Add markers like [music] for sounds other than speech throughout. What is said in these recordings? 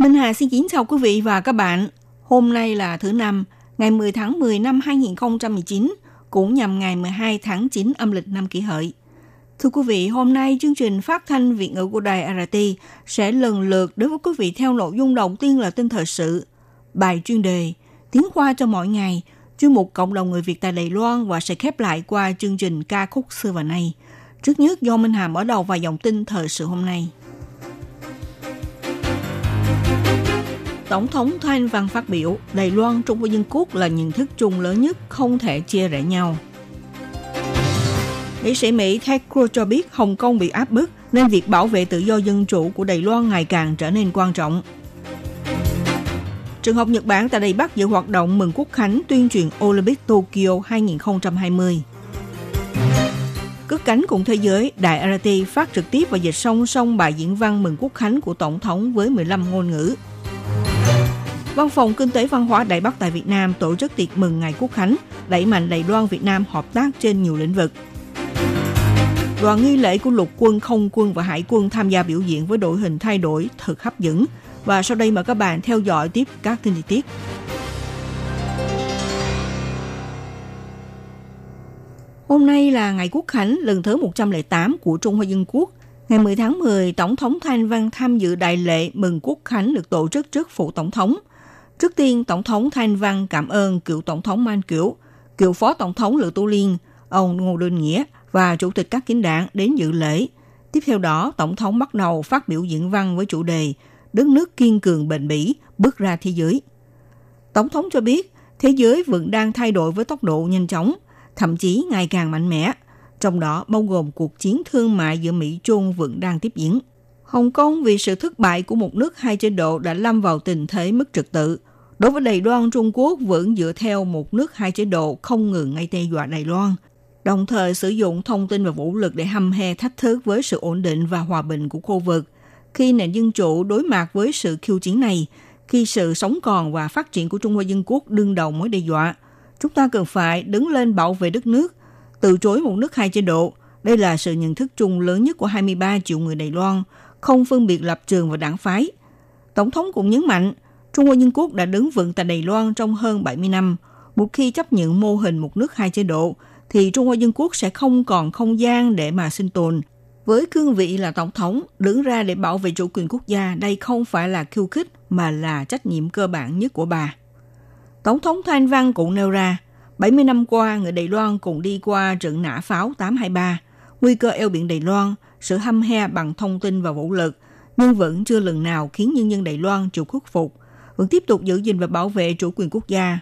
Minh Hà xin kính chào quý vị và các bạn. Hôm nay là thứ năm, ngày 10 tháng 10 năm 2019, cũng nhằm ngày 12 tháng 9 âm lịch năm kỷ hợi. Thưa quý vị, hôm nay chương trình phát thanh Việt ngữ của đài RT sẽ lần lượt đối với quý vị theo nội dung đầu tiên là tin thời sự, bài chuyên đề, tiếng khoa cho mỗi ngày, chuyên mục cộng đồng người Việt tại Đài Loan và sẽ khép lại qua chương trình ca khúc xưa và nay. Trước nhất do Minh Hà mở đầu và dòng tin thời sự hôm nay. Tổng thống Thanh Văn phát biểu, Đài Loan Trung Quốc Dân Quốc là nhận thức chung lớn nhất, không thể chia rẽ nhau. Nghị sĩ Mỹ Ted Cruz cho biết Hồng Kông bị áp bức nên việc bảo vệ tự do dân chủ của Đài Loan ngày càng trở nên quan trọng. Trường học Nhật Bản tại Đài Bắc dự hoạt động mừng quốc khánh tuyên truyền Olympic Tokyo 2020. Cất cánh cùng thế giới, Đài RT phát trực tiếp và dịch song song bài diễn văn mừng quốc khánh của Tổng thống với 15 ngôn ngữ. Văn phòng Kinh tế Văn hóa Đài Bắc tại Việt Nam tổ chức tiệc mừng Ngày Quốc Khánh, đẩy mạnh Đài Loan Việt Nam hợp tác trên nhiều lĩnh vực. Đoàn nghi lễ của lục quân, không quân và hải quân tham gia biểu diễn với đội hình thay đổi thật hấp dẫn. Và sau đây mời các bạn theo dõi tiếp các tin chi tiết. Hôm nay là ngày Quốc Khánh lần thứ 108 của Trung Hoa Dân Quốc. Ngày 10 tháng 10, Tổng thống Thanh Văn tham dự đại lễ mừng Quốc Khánh được tổ chức trước phủ Tổng thống. Trước tiên, Tổng thống Thanh Văn cảm ơn cựu Tổng thống Man Kiểu, cựu Phó Tổng thống Lữ Tu Liên, ông Ngô Đinh Nghĩa và Chủ tịch các chính đảng đến dự lễ. Tiếp theo đó, Tổng thống bắt đầu phát biểu diễn văn với chủ đề Đất nước kiên cường bền bỉ bước ra thế giới. Tổng thống cho biết, thế giới vẫn đang thay đổi với tốc độ nhanh chóng, thậm chí ngày càng mạnh mẽ, trong đó bao gồm cuộc chiến thương mại giữa Mỹ Trung vẫn đang tiếp diễn. Hồng Kông vì sự thất bại của một nước hai chế độ đã lâm vào tình thế mất trật tự. Đối với Đài Loan, Trung Quốc vẫn dựa theo một nước hai chế độ không ngừng ngay đe dọa Đài Loan, đồng thời sử dụng thông tin và vũ lực để hăm he thách thức với sự ổn định và hòa bình của khu vực. Khi nền dân chủ đối mặt với sự khiêu chiến này, khi sự sống còn và phát triển của Trung Hoa Dân Quốc đương đầu mối đe dọa, chúng ta cần phải đứng lên bảo vệ đất nước, từ chối một nước hai chế độ. Đây là sự nhận thức chung lớn nhất của 23 triệu người Đài Loan, không phân biệt lập trường và đảng phái. Tổng thống cũng nhấn mạnh, Trung Hoa Dân Quốc đã đứng vững tại Đài Loan trong hơn 70 năm. Một khi chấp nhận mô hình một nước hai chế độ, thì Trung Hoa Dân Quốc sẽ không còn không gian để mà sinh tồn. Với cương vị là tổng thống, đứng ra để bảo vệ chủ quyền quốc gia, đây không phải là khiêu khích mà là trách nhiệm cơ bản nhất của bà. Tổng thống Thanh Văn cũng nêu ra, 70 năm qua, người Đài Loan cùng đi qua trận nã pháo 823, nguy cơ eo biển Đài Loan, sự hăm he bằng thông tin và vũ lực, nhưng vẫn chưa lần nào khiến nhân dân Đài Loan chịu khuất phục, vẫn tiếp tục giữ gìn và bảo vệ chủ quyền quốc gia.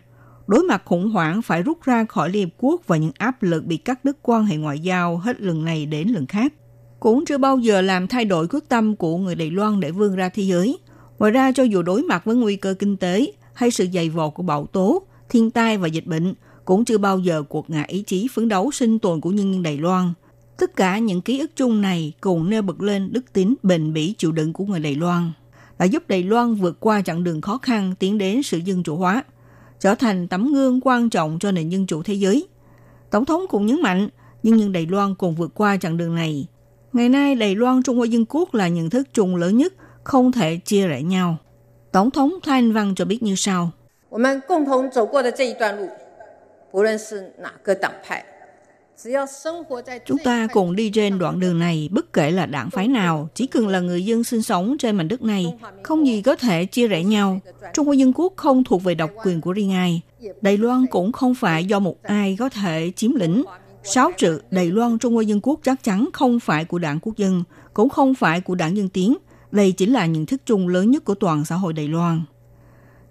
Đối mặt khủng hoảng phải rút ra khỏi Liên Hợp Quốc và những áp lực bị cắt đứt quan hệ ngoại giao hết lần này đến lần khác. Cũng chưa bao giờ làm thay đổi quyết tâm của người Đài Loan để vươn ra thế giới. Ngoài ra, cho dù đối mặt với nguy cơ kinh tế hay sự dày vò của bão tố, thiên tai và dịch bệnh, cũng chưa bao giờ cuộc ngã ý chí phấn đấu sinh tồn của nhân dân Đài Loan. Tất cả những ký ức chung này cùng nêu bật lên đức tính bền bỉ chịu đựng của người Đài Loan, đã giúp Đài Loan vượt qua chặng đường khó khăn tiến đến sự dân chủ hóa, trở thành tấm gương quan trọng cho nền dân chủ thế giới. Tổng thống cũng nhấn mạnh, nhân dân Đài Loan cùng vượt qua chặng đường này. Ngày nay, Đài Loan Trung Hoa Dân Quốc là nhận thức chung lớn nhất, không thể chia rẽ nhau. Tổng thống Thanh Văn cho biết như sau. 我们共同走过的这一段路，不论是哪个党派，只要生活在 Chúng ta cùng đi trên đoạn đường này, bất kể là đảng phái nào, chỉ cần là người dân sinh sống trên mảnh đất này, không gì có thể chia rẽ nhau. Trung Hoa Dân Quốc không thuộc về độc quyền của riêng ai. Đài Loan cũng không phải do một ai có thể chiếm lĩnh. Sáu chữ Đài Loan Trung Hoa Dân Quốc chắc chắn không phải của đảng quốc dân, cũng không phải của đảng Dân Tiến. Đây chính là nhận thức chung lớn nhất của toàn xã hội Đài Loan.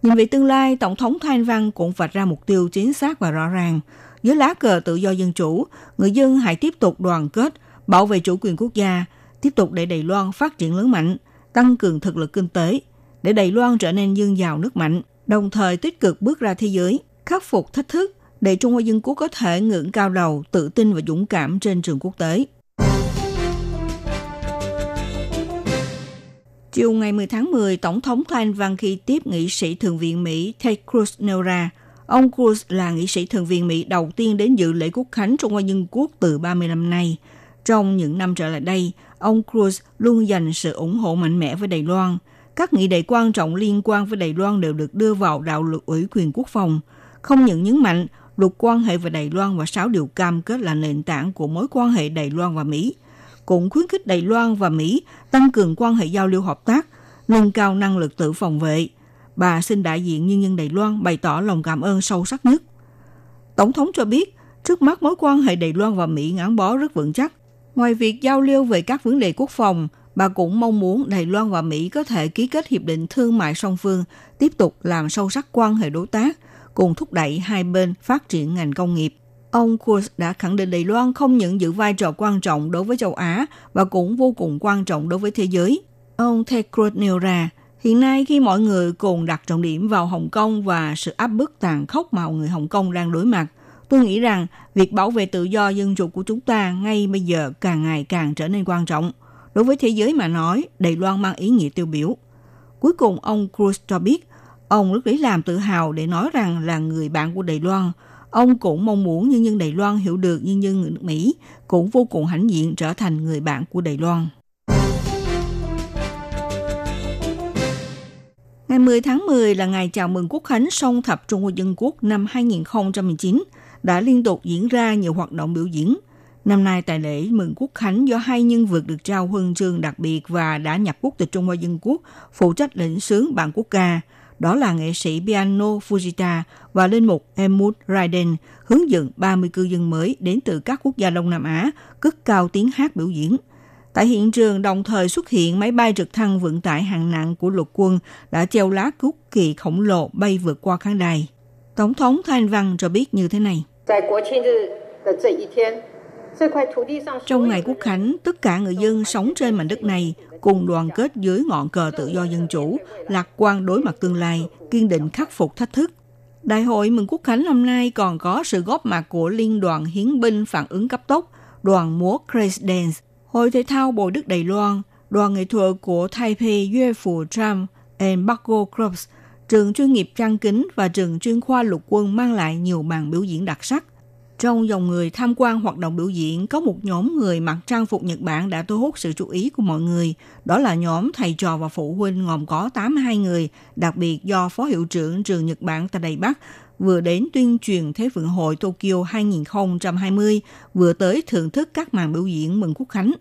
Nhìn về tương lai, Tổng thống Thanh Văn cũng vạch ra mục tiêu chính xác và rõ ràng. Dưới lá cờ tự do dân chủ, người dân hãy tiếp tục đoàn kết, bảo vệ chủ quyền quốc gia, tiếp tục để Đài Loan phát triển lớn mạnh, tăng cường thực lực kinh tế, để Đài Loan trở nên dương giàu nước mạnh, đồng thời tích cực bước ra thế giới, khắc phục thách thức để Trung Hoa Dân Quốc có thể ngưỡng cao đầu, tự tin và dũng cảm trên trường quốc tế. Chiều ngày 10 tháng 10, Tổng thống Thanh Văn khi tiếp nghị sĩ Thượng viện Mỹ Ted Cruz nêu ra, ông Cruz là nghị sĩ Thượng viện Mỹ đầu tiên đến dự lễ quốc khánh Trung Hoa Dân Quốc từ 30 năm nay. Trong những năm trở lại đây, ông Cruz luôn dành sự ủng hộ mạnh mẽ với Đài Loan. Các nghị đề quan trọng liên quan với Đài Loan đều được đưa vào đạo luật ủy quyền quốc phòng. Không những nhấn mạnh, luật quan hệ với Đài Loan và sáu điều cam kết là nền tảng của mối quan hệ Đài Loan và Mỹ – cũng khuyến khích Đài Loan và Mỹ tăng cường quan hệ giao lưu hợp tác, nâng cao năng lực tự phòng vệ. Bà xin đại diện nhân dân Đài Loan bày tỏ lòng cảm ơn sâu sắc nhất. Tổng thống cho biết, trước mắt mối quan hệ Đài Loan và Mỹ ngắn bó rất vững chắc. Ngoài việc giao lưu về các vấn đề quốc phòng, bà cũng mong muốn Đài Loan và Mỹ có thể ký kết hiệp định thương mại song phương, tiếp tục làm sâu sắc quan hệ đối tác, cùng thúc đẩy hai bên phát triển ngành công nghiệp. Ông Kurz đã khẳng định Đài Loan không những giữ vai trò quan trọng đối với châu Á và cũng vô cùng quan trọng đối với thế giới. Ông Ted nêu ra, hiện nay khi mọi người cùng đặt trọng điểm vào Hồng Kông và sự áp bức tàn khốc mà người Hồng Kông đang đối mặt, tôi nghĩ rằng việc bảo vệ tự do dân chủ của chúng ta ngay bây giờ càng ngày càng trở nên quan trọng. Đối với thế giới mà nói, Đài Loan mang ý nghĩa tiêu biểu. Cuối cùng, ông Cruz cho biết, ông rất lấy làm tự hào để nói rằng là người bạn của Đài Loan – Ông cũng mong muốn nhân dân Đài Loan hiểu được nhân dân người nước Mỹ cũng vô cùng hãnh diện trở thành người bạn của Đài Loan. Ngày 10 tháng 10 là ngày chào mừng Quốc khánh song thập Trung Hoa Dân Quốc năm 2019 đã liên tục diễn ra nhiều hoạt động biểu diễn. Năm nay tại lễ mừng Quốc khánh, do hai nhân vật được trao huân chương đặc biệt và đã nhập quốc tịch Trung Hoa Dân Quốc, phụ trách lĩnh sướng bản quốc ca – đó là nghệ sĩ piano Fujita và linh mục Emut Raiden hướng dẫn 30 cư dân mới đến từ các quốc gia Đông Nam Á, cất cao tiếng hát biểu diễn. Tại hiện trường đồng thời xuất hiện máy bay trực thăng vận tải hạng nặng của lục quân đã treo lá quốc kỳ khổng lồ bay vượt qua khán đài. Tổng thống Thanh Văn cho biết như thế này. Trong ngày quốc khánh, tất cả người dân sống trên mảnh đất này cùng đoàn kết dưới ngọn cờ tự do dân chủ, lạc quan đối mặt tương lai, kiên định khắc phục thách thức. Đại hội mừng quốc khánh năm nay còn có sự góp mặt của Liên đoàn Hiến binh phản ứng cấp tốc, đoàn múa Grace Dance, Hội thể thao Bồ Đức Đài Loan, đoàn nghệ thuật của Taipei Yue Phủ Trump and Bago Clubs, trường chuyên nghiệp trang kính và trường chuyên khoa lục quân mang lại nhiều màn biểu diễn đặc sắc – trong dòng người tham quan hoạt động biểu diễn, có một nhóm người mặc trang phục Nhật Bản đã thu hút sự chú ý của mọi người. Đó là nhóm thầy trò và phụ huynh gồm có 82 người, đặc biệt do Phó Hiệu trưởng trường Nhật Bản tại Đài Bắc vừa đến tuyên truyền Thế vận hội Tokyo 2020, vừa tới thưởng thức các màn biểu diễn mừng quốc khánh.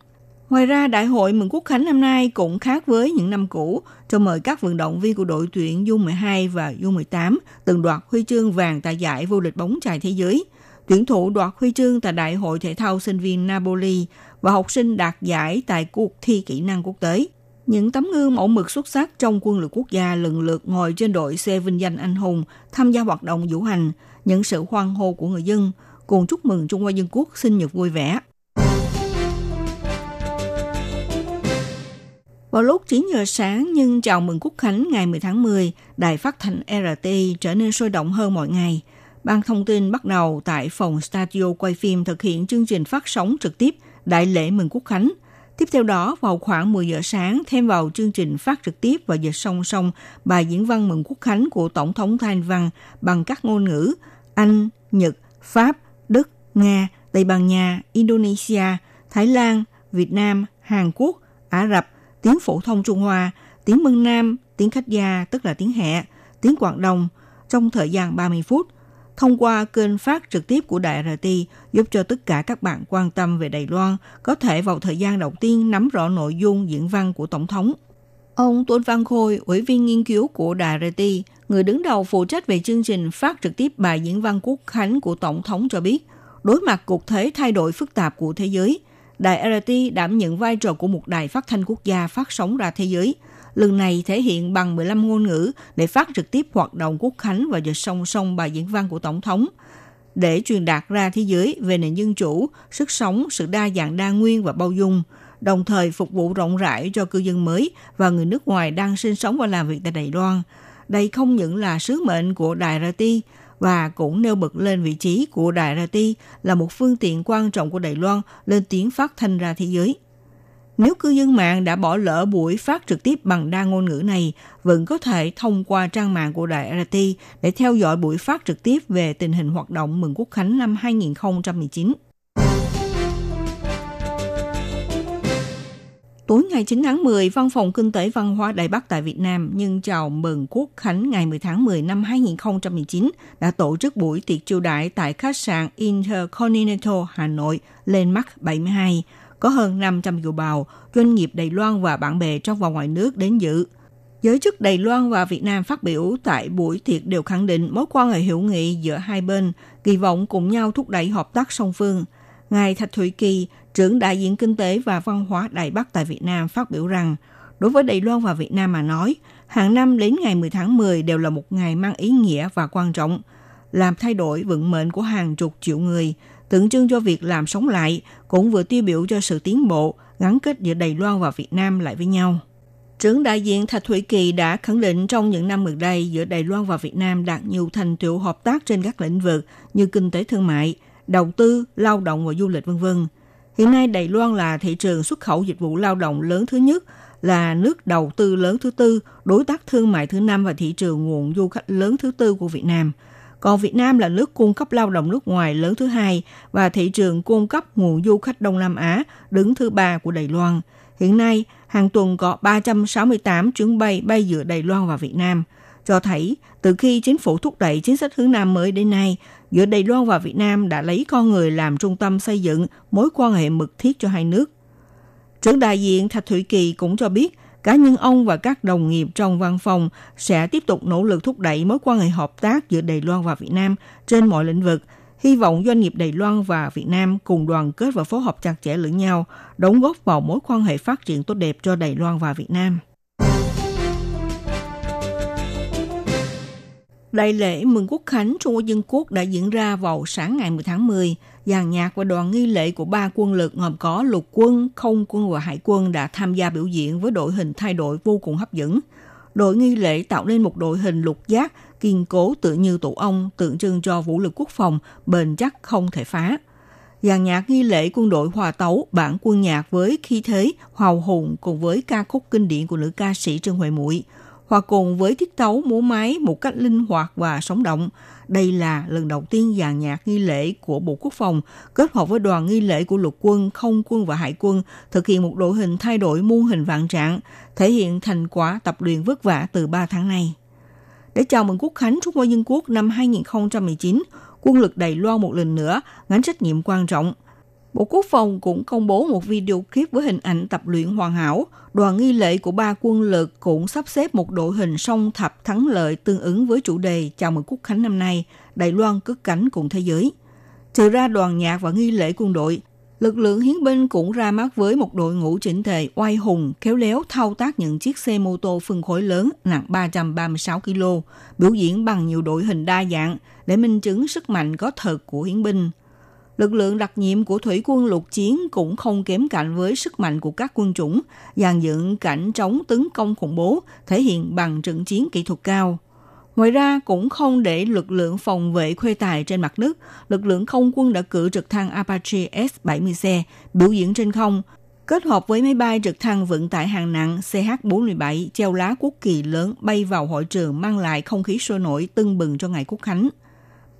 Ngoài ra, Đại hội mừng quốc khánh năm nay cũng khác với những năm cũ, cho mời các vận động viên của đội tuyển U12 và U18 từng đoạt huy chương vàng tại giải vô địch bóng chày thế giới – tuyển thủ đoạt huy chương tại Đại hội Thể thao sinh viên Napoli và học sinh đạt giải tại cuộc thi kỹ năng quốc tế. Những tấm gương mẫu mực xuất sắc trong quân lực quốc gia lần lượt ngồi trên đội xe vinh danh anh hùng tham gia hoạt động vũ hành, nhận sự hoan hô của người dân, cùng chúc mừng Trung Hoa Dân Quốc sinh nhật vui vẻ. Vào lúc 9 giờ sáng nhưng chào mừng Quốc Khánh ngày 10 tháng 10, đài phát thanh RT trở nên sôi động hơn mọi ngày – Ban thông tin bắt đầu tại phòng studio quay phim thực hiện chương trình phát sóng trực tiếp Đại lễ mừng Quốc Khánh. Tiếp theo đó, vào khoảng 10 giờ sáng, thêm vào chương trình phát trực tiếp và dịch song song bài diễn văn mừng Quốc Khánh của Tổng thống Thanh Văn bằng các ngôn ngữ Anh, Nhật, Pháp, Đức, Nga, Tây Ban Nha, Indonesia, Thái Lan, Việt Nam, Hàn Quốc, Ả Rập, tiếng phổ thông Trung Hoa, tiếng Mân Nam, tiếng khách gia tức là tiếng hẹ, tiếng Quảng Đông. Trong thời gian 30 phút thông qua kênh phát trực tiếp của Đài RT giúp cho tất cả các bạn quan tâm về Đài Loan có thể vào thời gian đầu tiên nắm rõ nội dung diễn văn của Tổng thống. Ông Tôn Văn Khôi, ủy viên nghiên cứu của Đài RT, người đứng đầu phụ trách về chương trình phát trực tiếp bài diễn văn quốc khánh của Tổng thống cho biết, đối mặt cuộc thế thay đổi phức tạp của thế giới, Đài RT đảm nhận vai trò của một đài phát thanh quốc gia phát sóng ra thế giới – lần này thể hiện bằng 15 ngôn ngữ để phát trực tiếp hoạt động quốc khánh và dịch song song bài diễn văn của Tổng thống để truyền đạt ra thế giới về nền dân chủ, sức sống, sự đa dạng đa nguyên và bao dung, đồng thời phục vụ rộng rãi cho cư dân mới và người nước ngoài đang sinh sống và làm việc tại Đài Loan. Đây không những là sứ mệnh của Đài RT và cũng nêu bật lên vị trí của Đài RT là một phương tiện quan trọng của Đài Loan lên tiếng phát thanh ra thế giới. Nếu cư dân mạng đã bỏ lỡ buổi phát trực tiếp bằng đa ngôn ngữ này, vẫn có thể thông qua trang mạng của Đài RT để theo dõi buổi phát trực tiếp về tình hình hoạt động mừng quốc khánh năm 2019. Tối ngày 9 tháng 10, Văn phòng Kinh tế Văn hóa Đài Bắc tại Việt Nam nhân chào mừng Quốc Khánh ngày 10 tháng 10 năm 2019 đã tổ chức buổi tiệc chiêu đãi tại khách sạn Intercontinental Hà Nội lên 72. Có hơn 500 kiều bào, doanh nghiệp Đài Loan và bạn bè trong và ngoài nước đến dự. Giới chức Đài Loan và Việt Nam phát biểu tại buổi tiệc đều khẳng định mối quan hệ hữu nghị giữa hai bên, kỳ vọng cùng nhau thúc đẩy hợp tác song phương. Ngài Thạch Thủy Kỳ, trưởng đại diện kinh tế và văn hóa Đài Bắc tại Việt Nam phát biểu rằng, đối với Đài Loan và Việt Nam mà nói, hàng năm đến ngày 10 tháng 10 đều là một ngày mang ý nghĩa và quan trọng, làm thay đổi vận mệnh của hàng chục triệu người, tượng trưng cho việc làm sống lại, cũng vừa tiêu biểu cho sự tiến bộ, gắn kết giữa Đài Loan và Việt Nam lại với nhau. Trưởng đại diện Thạch Thủy Kỳ đã khẳng định trong những năm gần đây giữa Đài Loan và Việt Nam đạt nhiều thành tựu hợp tác trên các lĩnh vực như kinh tế thương mại, đầu tư, lao động và du lịch v.v. Hiện nay Đài Loan là thị trường xuất khẩu dịch vụ lao động lớn thứ nhất, là nước đầu tư lớn thứ tư, đối tác thương mại thứ năm và thị trường nguồn du khách lớn thứ tư của Việt Nam. Còn Việt Nam là nước cung cấp lao động nước ngoài lớn thứ hai và thị trường cung cấp nguồn du khách Đông Nam Á đứng thứ ba của Đài Loan. Hiện nay, hàng tuần có 368 chuyến bay bay giữa Đài Loan và Việt Nam, cho thấy từ khi chính phủ thúc đẩy chính sách hướng Nam mới đến nay, giữa Đài Loan và Việt Nam đã lấy con người làm trung tâm xây dựng mối quan hệ mật thiết cho hai nước. Trưởng đại diện Thạch Thủy Kỳ cũng cho biết, cá nhân ông và các đồng nghiệp trong văn phòng sẽ tiếp tục nỗ lực thúc đẩy mối quan hệ hợp tác giữa Đài Loan và Việt Nam trên mọi lĩnh vực, hy vọng doanh nghiệp Đài Loan và Việt Nam cùng đoàn kết và phối hợp chặt chẽ lẫn nhau, đóng góp vào mối quan hệ phát triển tốt đẹp cho Đài Loan và Việt Nam. Đại lễ mừng quốc khánh Trung Quốc Dân Quốc đã diễn ra vào sáng ngày 10 tháng 10. Dàn nhạc và đoàn nghi lễ của ba quân lực gồm có lục quân, không quân và hải quân đã tham gia biểu diễn với đội hình thay đổi vô cùng hấp dẫn. Đội nghi lễ tạo nên một đội hình lục giác, kiên cố tự như tổ ong, tượng trưng cho vũ lực quốc phòng, bền chắc không thể phá. Dàn nhạc nghi lễ quân đội hòa tấu bản quân nhạc với khí thế, hào hùng cùng với ca khúc kinh điển của nữ ca sĩ Trương Huệ Muội – hòa cùng với tiết tấu múa máy một cách linh hoạt và sống động. Đây là lần đầu tiên dàn nhạc nghi lễ của Bộ Quốc phòng kết hợp với đoàn nghi lễ của lục quân, không quân và hải quân thực hiện một đội hình thay đổi muôn hình vạn trạng, thể hiện thành quả tập luyện vất vả từ 3 tháng nay. Để chào mừng Quốc khánh Trung Hoa Dân Quốc năm 2019, quân lực Đài Loan một lần nữa gánh trách nhiệm quan trọng – Bộ Quốc phòng cũng công bố một video clip với hình ảnh tập luyện hoàn hảo. Đoàn nghi lễ của ba quân lực cũng sắp xếp một đội hình song thập thắng lợi tương ứng với chủ đề chào mừng Quốc khánh năm nay, Đài Loan cất cánh cùng thế giới. Trừ ra đoàn nhạc và nghi lễ quân đội, lực lượng hiến binh cũng ra mắt với một đội ngũ chỉnh thể oai hùng, khéo léo thao tác những chiếc xe mô tô phân khối lớn nặng 336 kg, biểu diễn bằng nhiều đội hình đa dạng để minh chứng sức mạnh có thật của hiến binh – lực lượng đặc nhiệm của thủy quân lục chiến cũng không kém cạnh với sức mạnh của các quân chủng, dàn dựng cảnh chống tấn công khủng bố, thể hiện bằng trận chiến kỹ thuật cao. Ngoài ra, cũng không để lực lượng phòng vệ khuê tài trên mặt nước, lực lượng không quân đã cử trực thăng Apache S-70C biểu diễn trên không, kết hợp với máy bay trực thăng vận tải hàng nặng CH-47 treo lá quốc kỳ lớn bay vào hội trường mang lại không khí sôi nổi tưng bừng cho ngày quốc khánh –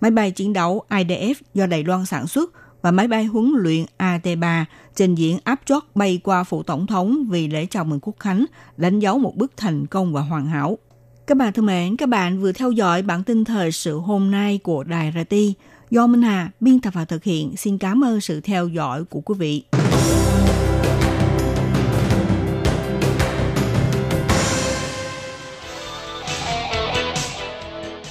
máy bay chiến đấu IDF do Đài Loan sản xuất và máy bay huấn luyện AT-3 trình diễn áp chót bay qua phủ tổng thống vì lễ chào mừng quốc khánh, đánh dấu một bước thành công và hoàn hảo. Các bạn thân mến, các bạn vừa theo dõi bản tin thời sự hôm nay của Đài RT do Minh Hà biên tập và thực hiện. Xin cảm ơn sự theo dõi của quý vị.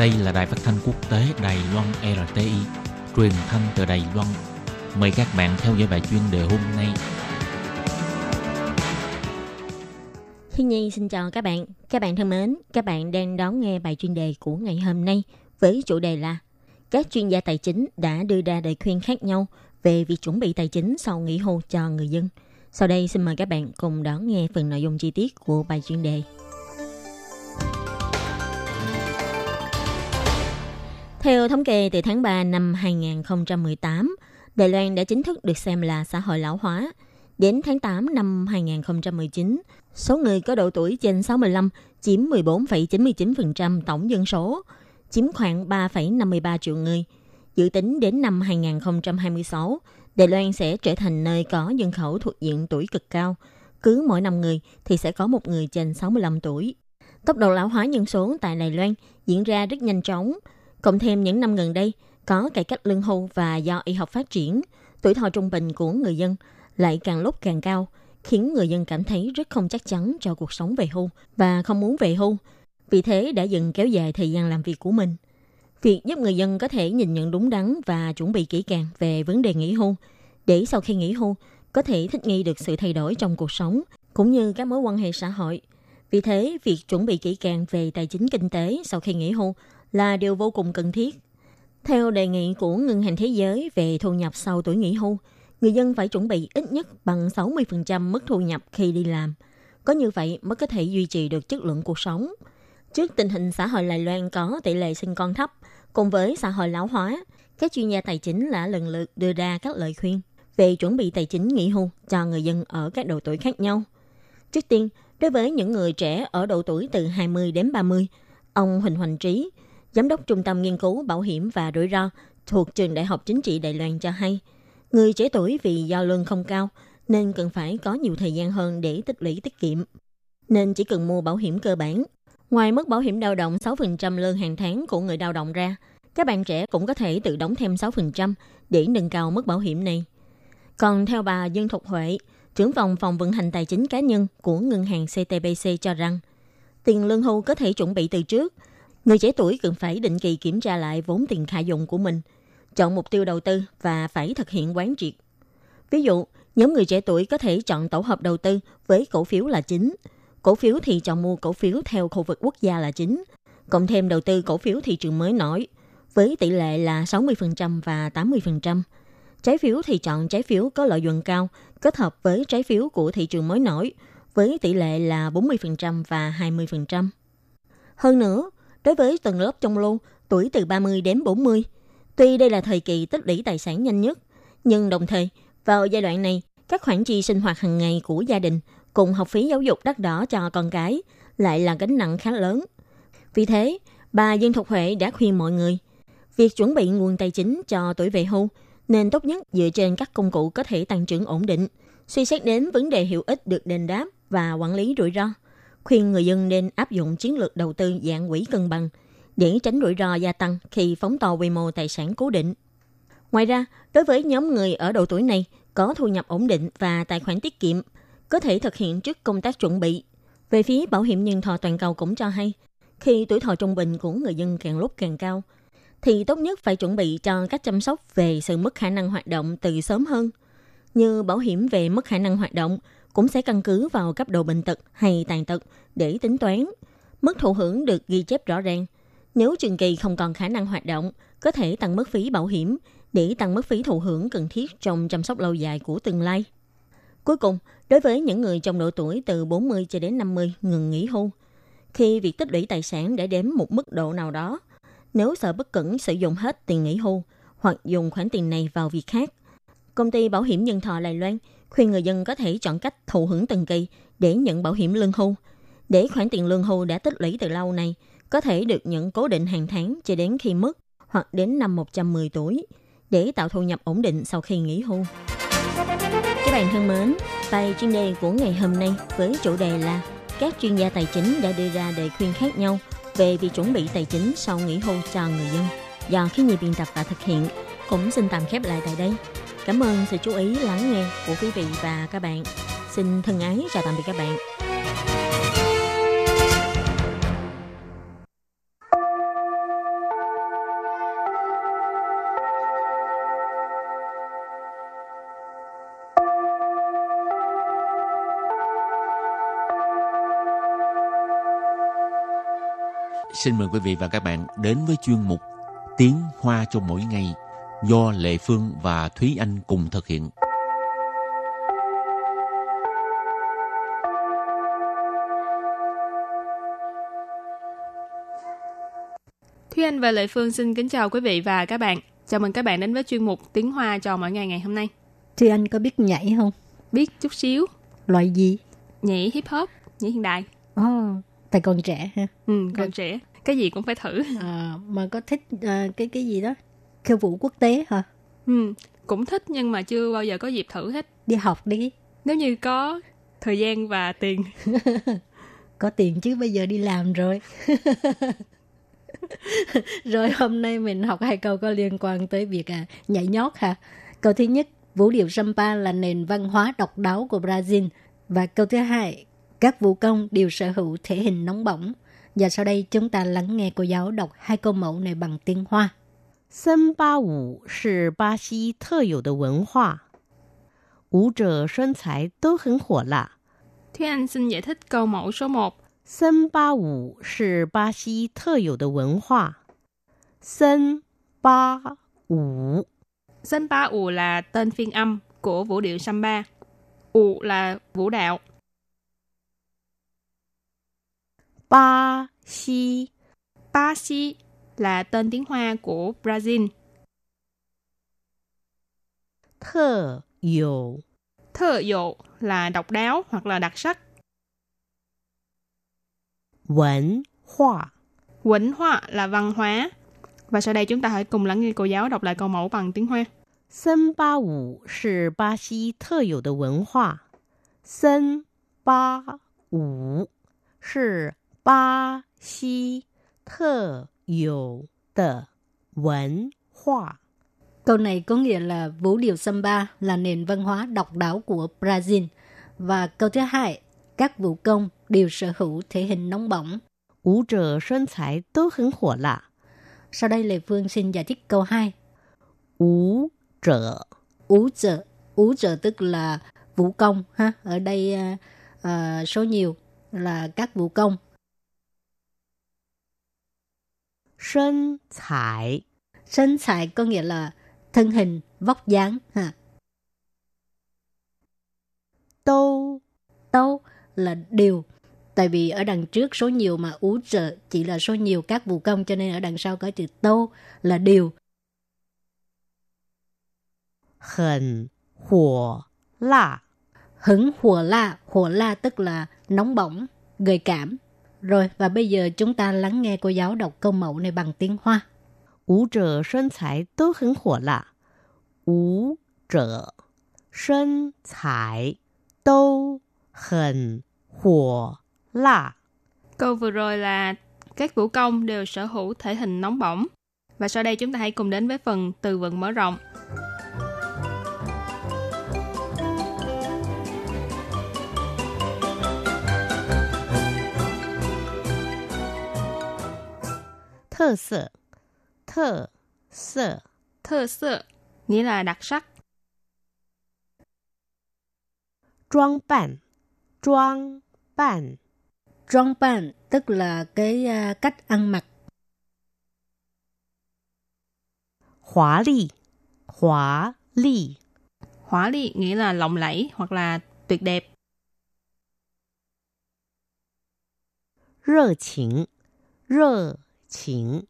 Đây là đài phát thanh quốc tế Đài Loan RTI, truyền thanh từ Đài Loan. Mời các bạn theo dõi bài chuyên đề hôm nay. Thiên Nhi xin chào các bạn. Các bạn thân mến, các bạn đang đón nghe bài chuyên đề của ngày hôm nay với chủ đề là các chuyên gia tài chính đã đưa ra lời khuyên khác nhau về việc chuẩn bị tài chính sau nghỉ hưu cho người dân. Sau đây xin mời các bạn cùng đón nghe phần nội dung chi tiết của bài chuyên đề. Theo thống kê từ tháng 3 năm 2018, Đài Loan đã chính thức được xem là xã hội lão hóa. Đến tháng 8 năm 2019, số người có độ tuổi trên 65 chiếm 14,99% tổng dân số, chiếm khoảng 3,53 triệu người. Dự tính đến năm 2026, Đài Loan sẽ trở thành nơi có dân khẩu thuộc diện tuổi cực cao. Cứ mỗi 5 người thì sẽ có một người trên 65 tuổi. Tốc độ lão hóa dân số tại Đài Loan diễn ra rất nhanh chóng. Cộng thêm những năm gần đây, có cải cách lương hưu và do y học phát triển, tuổi thọ trung bình của người dân lại càng lúc càng cao, khiến người dân cảm thấy rất không chắc chắn cho cuộc sống về hưu và không muốn về hưu. Vì thế đã dần kéo dài thời gian làm việc của mình. Việc giúp người dân có thể nhìn nhận đúng đắn và chuẩn bị kỹ càng về vấn đề nghỉ hưu, để sau khi nghỉ hưu có thể thích nghi được sự thay đổi trong cuộc sống cũng như các mối quan hệ xã hội. Vì thế, việc chuẩn bị kỹ càng về tài chính kinh tế sau khi nghỉ hưu là điều vô cùng cần thiết. Theo đề nghị của Ngân hàng Thế giới về thu nhập sau tuổi nghỉ hưu, người dân phải chuẩn bị ít nhất bằng 60% mức thu nhập khi đi làm. Có như vậy mới có thể duy trì được chất lượng cuộc sống. Trước tình hình xã hội Đài Loan có tỷ lệ sinh con thấp, cùng với xã hội lão hóa, các chuyên gia tài chính đã lần lượt đưa ra các lời khuyên về chuẩn bị tài chính nghỉ hưu cho người dân ở các độ tuổi khác nhau. Trước tiên, đối với những người trẻ ở độ tuổi từ 20 đến 30, ông Huỳnh Hoành Trí, Giám đốc Trung tâm Nghiên cứu Bảo hiểm và Rủi ro thuộc Trường Đại học Chính trị Đài Loan cho hay, người trẻ tuổi vì do lương không cao nên cần phải có nhiều thời gian hơn để tích lũy tiết kiệm. Nên chỉ cần mua bảo hiểm cơ bản. Ngoài mức bảo hiểm lao động 6% lương hàng tháng của người lao động ra, các bạn trẻ cũng có thể tự đóng thêm 6% để nâng cao mức bảo hiểm này. Còn theo bà Dương Thục Huệ, trưởng phòng phòng vận hành tài chính cá nhân của ngân hàng CTBC cho rằng, tiền lương hưu có thể chuẩn bị từ trước – Người trẻ tuổi cần phải định kỳ kiểm tra lại vốn tiền khả dụng của mình, chọn mục tiêu đầu tư và phải thực hiện quán triệt. Ví dụ, nhóm người trẻ tuổi có thể chọn tổ hợp đầu tư với cổ phiếu là chính. Cổ phiếu thì chọn mua cổ phiếu theo khu vực quốc gia là chính. Cộng thêm đầu tư cổ phiếu thị trường mới nổi với tỷ lệ là 60% và 80%. Trái phiếu thì chọn trái phiếu có lợi nhuận cao kết hợp với trái phiếu của thị trường mới nổi với tỷ lệ là 40% và 20%. Hơn nữa, đối với tầng lớp trong lô tuổi từ 30 đến 40. Tuy đây là thời kỳ tích lũy tài sản nhanh nhất, nhưng đồng thời, vào giai đoạn này, các khoản chi sinh hoạt hàng ngày của gia đình cùng học phí giáo dục đắt đỏ cho con cái lại là gánh nặng khá lớn. Vì thế, bà Dương Thục Huệ đã khuyên mọi người, việc chuẩn bị nguồn tài chính cho tuổi về hưu nên tốt nhất dựa trên các công cụ có thể tăng trưởng ổn định, suy xét đến vấn đề hiệu ích được đền đáp và quản lý rủi ro khuyên người dân nên áp dụng chiến lược đầu tư dạng quỹ cân bằng để tránh rủi ro gia tăng khi phóng to quy mô tài sản cố định. Ngoài ra, đối với nhóm người ở độ tuổi này có thu nhập ổn định và tài khoản tiết kiệm, có thể thực hiện trước công tác chuẩn bị. Về phía Bảo hiểm nhân thọ toàn cầu cũng cho hay, khi tuổi thọ trung bình của người dân càng lúc càng cao, thì tốt nhất phải chuẩn bị cho các chăm sóc về sự mất khả năng hoạt động từ sớm hơn. Như bảo hiểm về mất khả năng hoạt động cũng sẽ căn cứ vào cấp độ bệnh tật hay tàn tật để tính toán. Mức thụ hưởng được ghi chép rõ ràng. Nếu trường kỳ không còn khả năng hoạt động, có thể tăng mức phí bảo hiểm để tăng mức phí thụ hưởng cần thiết trong chăm sóc lâu dài của tương lai. Cuối cùng, đối với những người trong độ tuổi từ 40 cho đến 50 ngừng nghỉ hưu, khi việc tích lũy tài sản đã đến một mức độ nào đó, nếu sợ bất cẩn sử dụng hết tiền nghỉ hưu hoặc dùng khoản tiền này vào việc khác, công ty bảo hiểm nhân thọ Đài Loan khuyên người dân có thể chọn cách thụ hưởng từng kỳ để nhận bảo hiểm lương hưu, để khoản tiền lương hưu đã tích lũy từ lâu này có thể được nhận cố định hàng tháng cho đến khi mất hoặc đến năm 110 tuổi để tạo thu nhập ổn định sau khi nghỉ hưu. Các bạn thân mến, bài chuyên đề của ngày hôm nay với chủ đề là các chuyên gia tài chính đã đưa ra đề khuyên khác nhau về việc chuẩn bị tài chính sau nghỉ hưu cho người dân. Do khi nhiều biên tập và thực hiện, cũng xin tạm khép lại tại đây. Cảm ơn sự chú ý, lắng nghe của quý vị và các bạn. Xin thân ái chào tạm biệt các bạn. Xin mời quý vị và các bạn đến với chuyên mục Tiếng Hoa cho mỗi ngày do Lệ Phương và Thúy Anh cùng thực hiện. Thúy Anh và Lệ Phương xin kính chào quý vị và các bạn. Chào mừng các bạn đến với chuyên mục Tiếng Hoa cho mỗi ngày ngày hôm nay. Thì anh có biết nhảy không? Biết chút xíu, Loại gì? nhảy hip hop, nhảy hiện đại. Ồ, tại còn trẻ ha. Ừ, còn trẻ, cái gì cũng phải thử. À, mà có thích à, cái cái gì đó? Khiêu vũ quốc tế hả? Ừ, cũng thích nhưng mà chưa bao giờ có dịp thử hết. Đi học đi. Nếu như có thời gian và tiền. [laughs] Có tiền chứ bây giờ đi làm rồi. [laughs] rồi hôm nay mình học hai câu có liên quan tới việc à, nhảy nhót ha. Câu thứ nhất, vũ điệu samba là nền văn hóa độc đáo của Brazil. Và câu thứ hai, các vũ công đều sở hữu thể hình nóng bỏng. Và sau đây chúng ta lắng nghe cô giáo đọc hai câu mẫu này bằng tiếng Hoa. 森巴舞是巴西特有的文化，舞者身材都很火辣。 Thúy Anh xin giải thích câu mẫu số 1. 森巴舞是巴西特有的文化。森巴舞 Samba ù là tên phiên âm của vũ điệu samba. Ù là vũ đạo. 巴西 Ba si là tên tiếng Hoa của Brazil. 特有 Thơ dụ là độc đáo hoặc là đặc sắc. 文化 Quỳnh hoa là văn hóa. Và sau đây chúng ta hãy cùng lắng nghe cô giáo đọc lại câu mẫu bằng tiếng Hoa. 森巴舞是巴西特有的文化。森巴舞是巴西特 有的文化。 Câu này có nghĩa là vũ điệu samba là nền văn hóa độc đáo của Brazil. Và câu thứ hai, các vũ công đều sở hữu thể hình nóng bỏng. 舞者身材都很火辣。 Sau đây Lê Phương xin giải thích câu 2. 舞者 Ú trợ, ú trợ tức là vũ công ha. Ở đây à, à, số nhiều là các vũ công. Sân thải. Sân thải có nghĩa là thân hình, vóc dáng. Ha. Tô. Tô là điều. Tại vì ở đằng trước số nhiều mà ú trợ chỉ là số nhiều các vụ công cho nên ở đằng sau có chữ tô là điều. Hẳn hùa la. Hứng hùa la. Hùa la tức là nóng bỏng, gợi cảm, rồi và bây giờ chúng ta lắng nghe cô giáo đọc câu mẫu này bằng tiếng Hoa. Vũ trở sân thái tố hứng hỏa lạ. Vũ trở sân thái tố hứng hỏa lạ. Câu vừa rồi là các vũ công đều sở hữu thể hình nóng bỏng. Và sau đây chúng ta hãy cùng đến với phần từ vựng mở rộng. 特色，特色， Thơ sơ nghĩa là đặc sắc. 装扮，装扮， Trong ban tức là cái à, cách ăn mặc. 华丽，华丽， Hỏa ly nghĩa là lộng lẫy hoặc là tuyệt đẹp. 热情，热 情，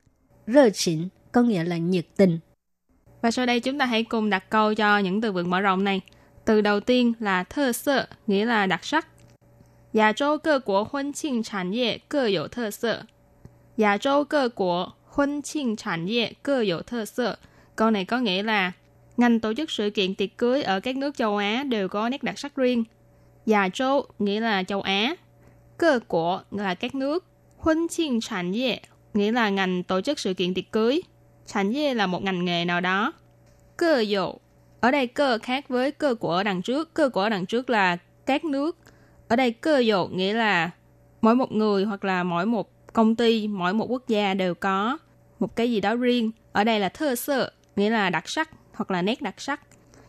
Rơ chỉnh có nghĩa là nhiệt tình. Và sau đây chúng ta hãy cùng đặt câu cho những từ vựng mở rộng này. Từ đầu tiên là thơ sơ, nghĩa là đặc sắc.亚洲各国婚庆产业各有特色。亚洲各国婚庆产业各有特色。Câu này có nghĩa là ngành tổ chức sự kiện tiệc cưới ở các nước châu Á đều có nét đặc sắc riêng.亚洲nghĩa là châu Á. Cơ của là các nước. Huân chiên sản业 nghĩa là ngành tổ chức sự kiện tiệc cưới. Chẳng dê là một ngành nghề nào đó. Cơ dụ ở đây cơ khác với cơ của ở đằng trước. Cơ của ở đằng trước là các nước. Ở đây cơ dụ nghĩa là mỗi một người hoặc là mỗi một công ty, mỗi một quốc gia đều có một cái gì đó riêng. Ở đây là thơ sơ, nghĩa là đặc sắc hoặc là nét đặc sắc.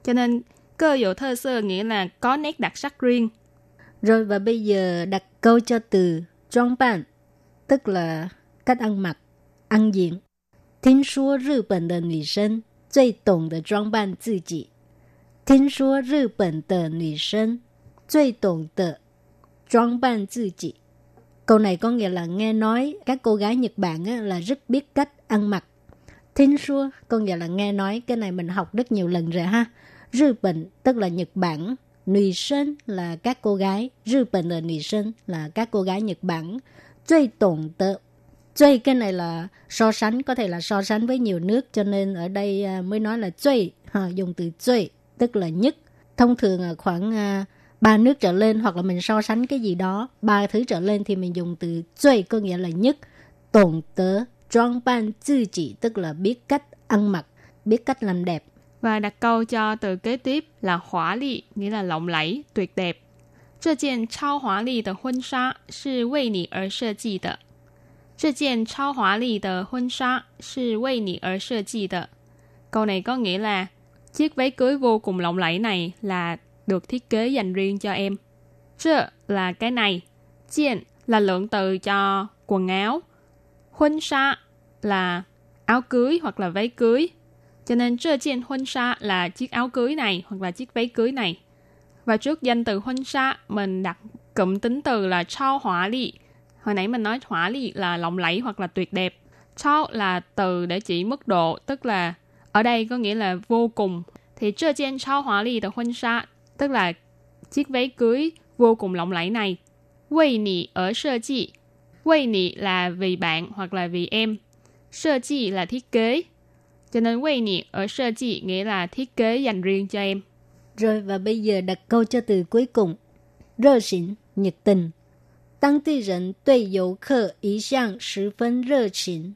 Cho nên cơ dụ thơ sơ nghĩa là có nét đặc sắc riêng. Rồi và bây giờ đặt câu cho từ trong bản, tức là cách ăn mặc, ăn diện. 听说日本的女生最懂得装扮自己。听说日本的女生最懂得装扮自己。Câu này có nghĩa là nghe nói các cô gái Nhật Bản á, là rất biết cách ăn mặc. Tin xua có nghĩa là nghe nói cái này mình học rất nhiều lần rồi ha. Rư bệnh tức là Nhật Bản. Nữ sinh là các cô gái. Rư bệnh là nữ sinh là các cô gái Nhật Bản.最懂得 Chơi cái này là so sánh, có thể là so sánh với nhiều nước, cho nên ở đây à, mới nói là chơi, ha, dùng từ chơi, tức là nhất. Thông thường là khoảng à, ba nước trở lên hoặc là mình so sánh cái gì đó, ba thứ trở lên thì mình dùng từ chơi có nghĩa là nhất. Tổng tớ, trang ban tự chỉ, tức là biết cách ăn mặc, biết cách làm đẹp. Và đặt câu cho từ kế tiếp là hóa lị, nghĩa là lộng lẫy, tuyệt đẹp. 这件超华丽的婚纱是为你而设计的。 这件超华丽的婚纱是为你而设计的。Câu này có nghĩa là chiếc váy cưới vô cùng lộng lẫy này là được thiết kế dành riêng cho em. Chơ là cái này. Chiên là lượng từ cho quần áo. Huân sa là áo cưới hoặc là váy cưới. Cho nên chơ chiên huân sa là chiếc áo cưới này hoặc là chiếc váy cưới này. Và trước danh từ huân sa mình đặt cụm tính từ là trao hỏa lị Hồi nãy mình nói hỏa lý là lộng lẫy hoặc là tuyệt đẹp. Chao là từ để chỉ mức độ, tức là ở đây có nghĩa là vô cùng. Thì chưa trên chao hỏa lý được hôn sa, tức là chiếc váy cưới vô cùng lộng lẫy này. Vì nị ở sơ chi. Vì nị là vì bạn hoặc là vì em. Sơ chi là thiết kế. Cho nên vì nị ở sơ chi nghĩa là thiết kế dành riêng cho em. Rồi và bây giờ đặt câu cho từ cuối cùng. Rơ xỉn, nhiệt tình, 当地人对游客一向十分热情。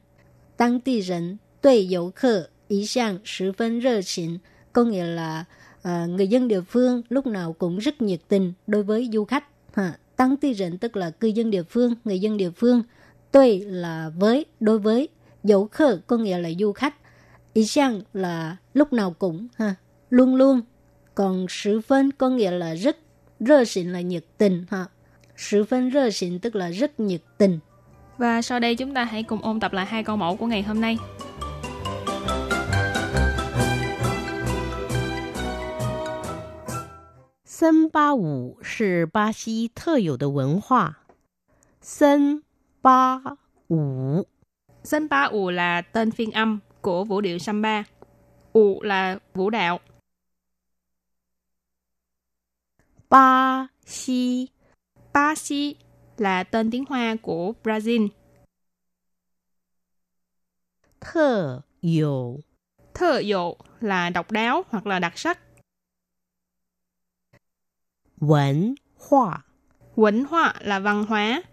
当地人对游客一向十分热情，có nghĩa là uh, người dân địa phương lúc nào cũng rất nhiệt tình đối với du khách. Ha. Tăng ti rịnh tức là cư dân địa phương, người dân địa phương. Tuy là với, đối với. Dấu khờ có nghĩa là du khách. Ý sang là lúc nào cũng, ha. luôn luôn. Còn sử phân có nghĩa là rất, rơ xịn là nhiệt tình. Ha. Sự phân rơ xịn tức là rất nhiệt tình. Và sau đây chúng ta hãy cùng ôn tập lại hai câu mẫu của ngày hôm nay. 森巴舞是巴西特有的文化。森巴舞，森巴舞 là tên phiên âm của vũ điệu samba. Ủ là vũ đạo. Ba Xi Ba Xi là tên tiếng Hoa của Brazil. Thơ dụ Thơ dụ là độc đáo hoặc là đặc sắc.文hóa Quỳnh hoa là văn hóa.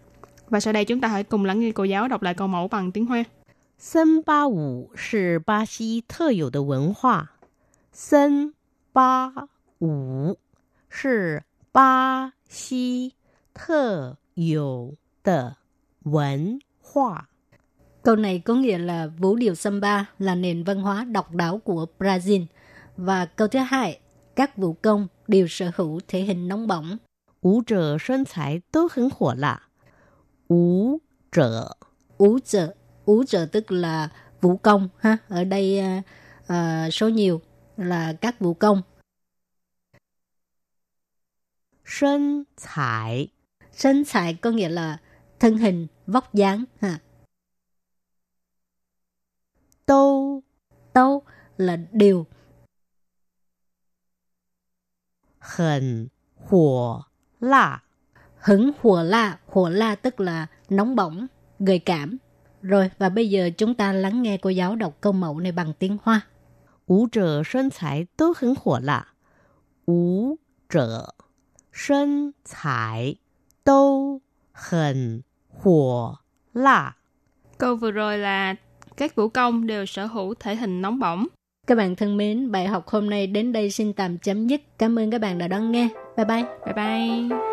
Và sau đây chúng ta hãy cùng lắng nghe cô giáo đọc lại câu mẫu bằng tiếng Hoa. 森巴舞是巴西特有的文化。森巴舞是巴西 特有的文化。 Câu này có nghĩa là vũ điệu samba là nền văn hóa độc đáo của Brazil. Và câu thứ hai, các vũ công đều sở hữu thể hình nóng bỏng. 舞者身材都很火辣。舞者 Ú trợ, ú trợ tức là vũ công ha. Ở đây à, à, số nhiều là các vũ công. 身材 Sân sải có nghĩa là thân hình, vóc dáng. Ha. Tô, tô là điều. Hẳn, hỏa, lạ. Hứng hỏa la, hỏa la tức là nóng bỏng, gợi cảm. Rồi, và bây giờ chúng ta lắng nghe cô giáo đọc câu mẫu này bằng tiếng Hoa. Ú trở sân sải tố hứng hỏa lạ. Ú trở sân sải Tô hẳn hỏa lạ. Câu vừa rồi là các vũ công đều sở hữu thể hình nóng bỏng. Các bạn thân mến, bài học hôm nay đến đây xin tạm chấm dứt. Cảm ơn các bạn đã đón nghe. Bye bye. Bye bye.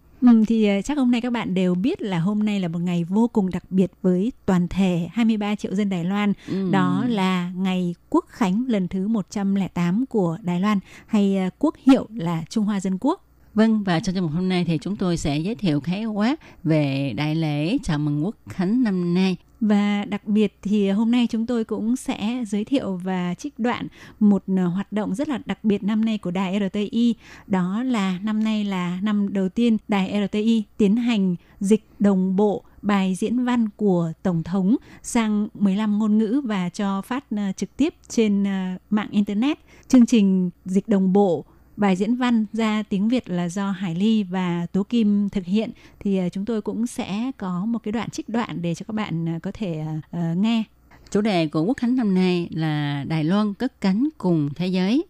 Ừ, thì ờ, chắc hôm nay các bạn đều biết là hôm nay là một ngày vô cùng đặc biệt với toàn thể 23 triệu dân Đài Loan. Ừ. Đó là ngày Quốc khánh lần thứ 108 của Đài Loan hay ờ, quốc hiệu là Trung Hoa Dân Quốc. Vâng, và trong chương mục hôm nay thì chúng tôi sẽ giới thiệu khái quát về đại lễ chào mừng Quốc khánh năm nay. Và đặc biệt thì hôm nay chúng tôi cũng sẽ giới thiệu và trích đoạn một ờ, hoạt động rất là đặc biệt năm nay của đài RTI. Đó là năm nay là năm đầu tiên đài RTI tiến hành dịch đồng bộ bài diễn văn của Tổng thống sang 15 ngôn ngữ và cho phát ờ, trực tiếp trên ờ, mạng Internet. Chương trình dịch đồng bộ bài diễn văn ra tiếng Việt là do Hải Ly và Tố Kim thực hiện thì à, chúng tôi cũng sẽ có một cái đoạn trích đoạn để cho các bạn à, có thể uh, nghe. Chủ đề của Quốc khánh năm nay là Đài Loan cất cánh cùng thế giới.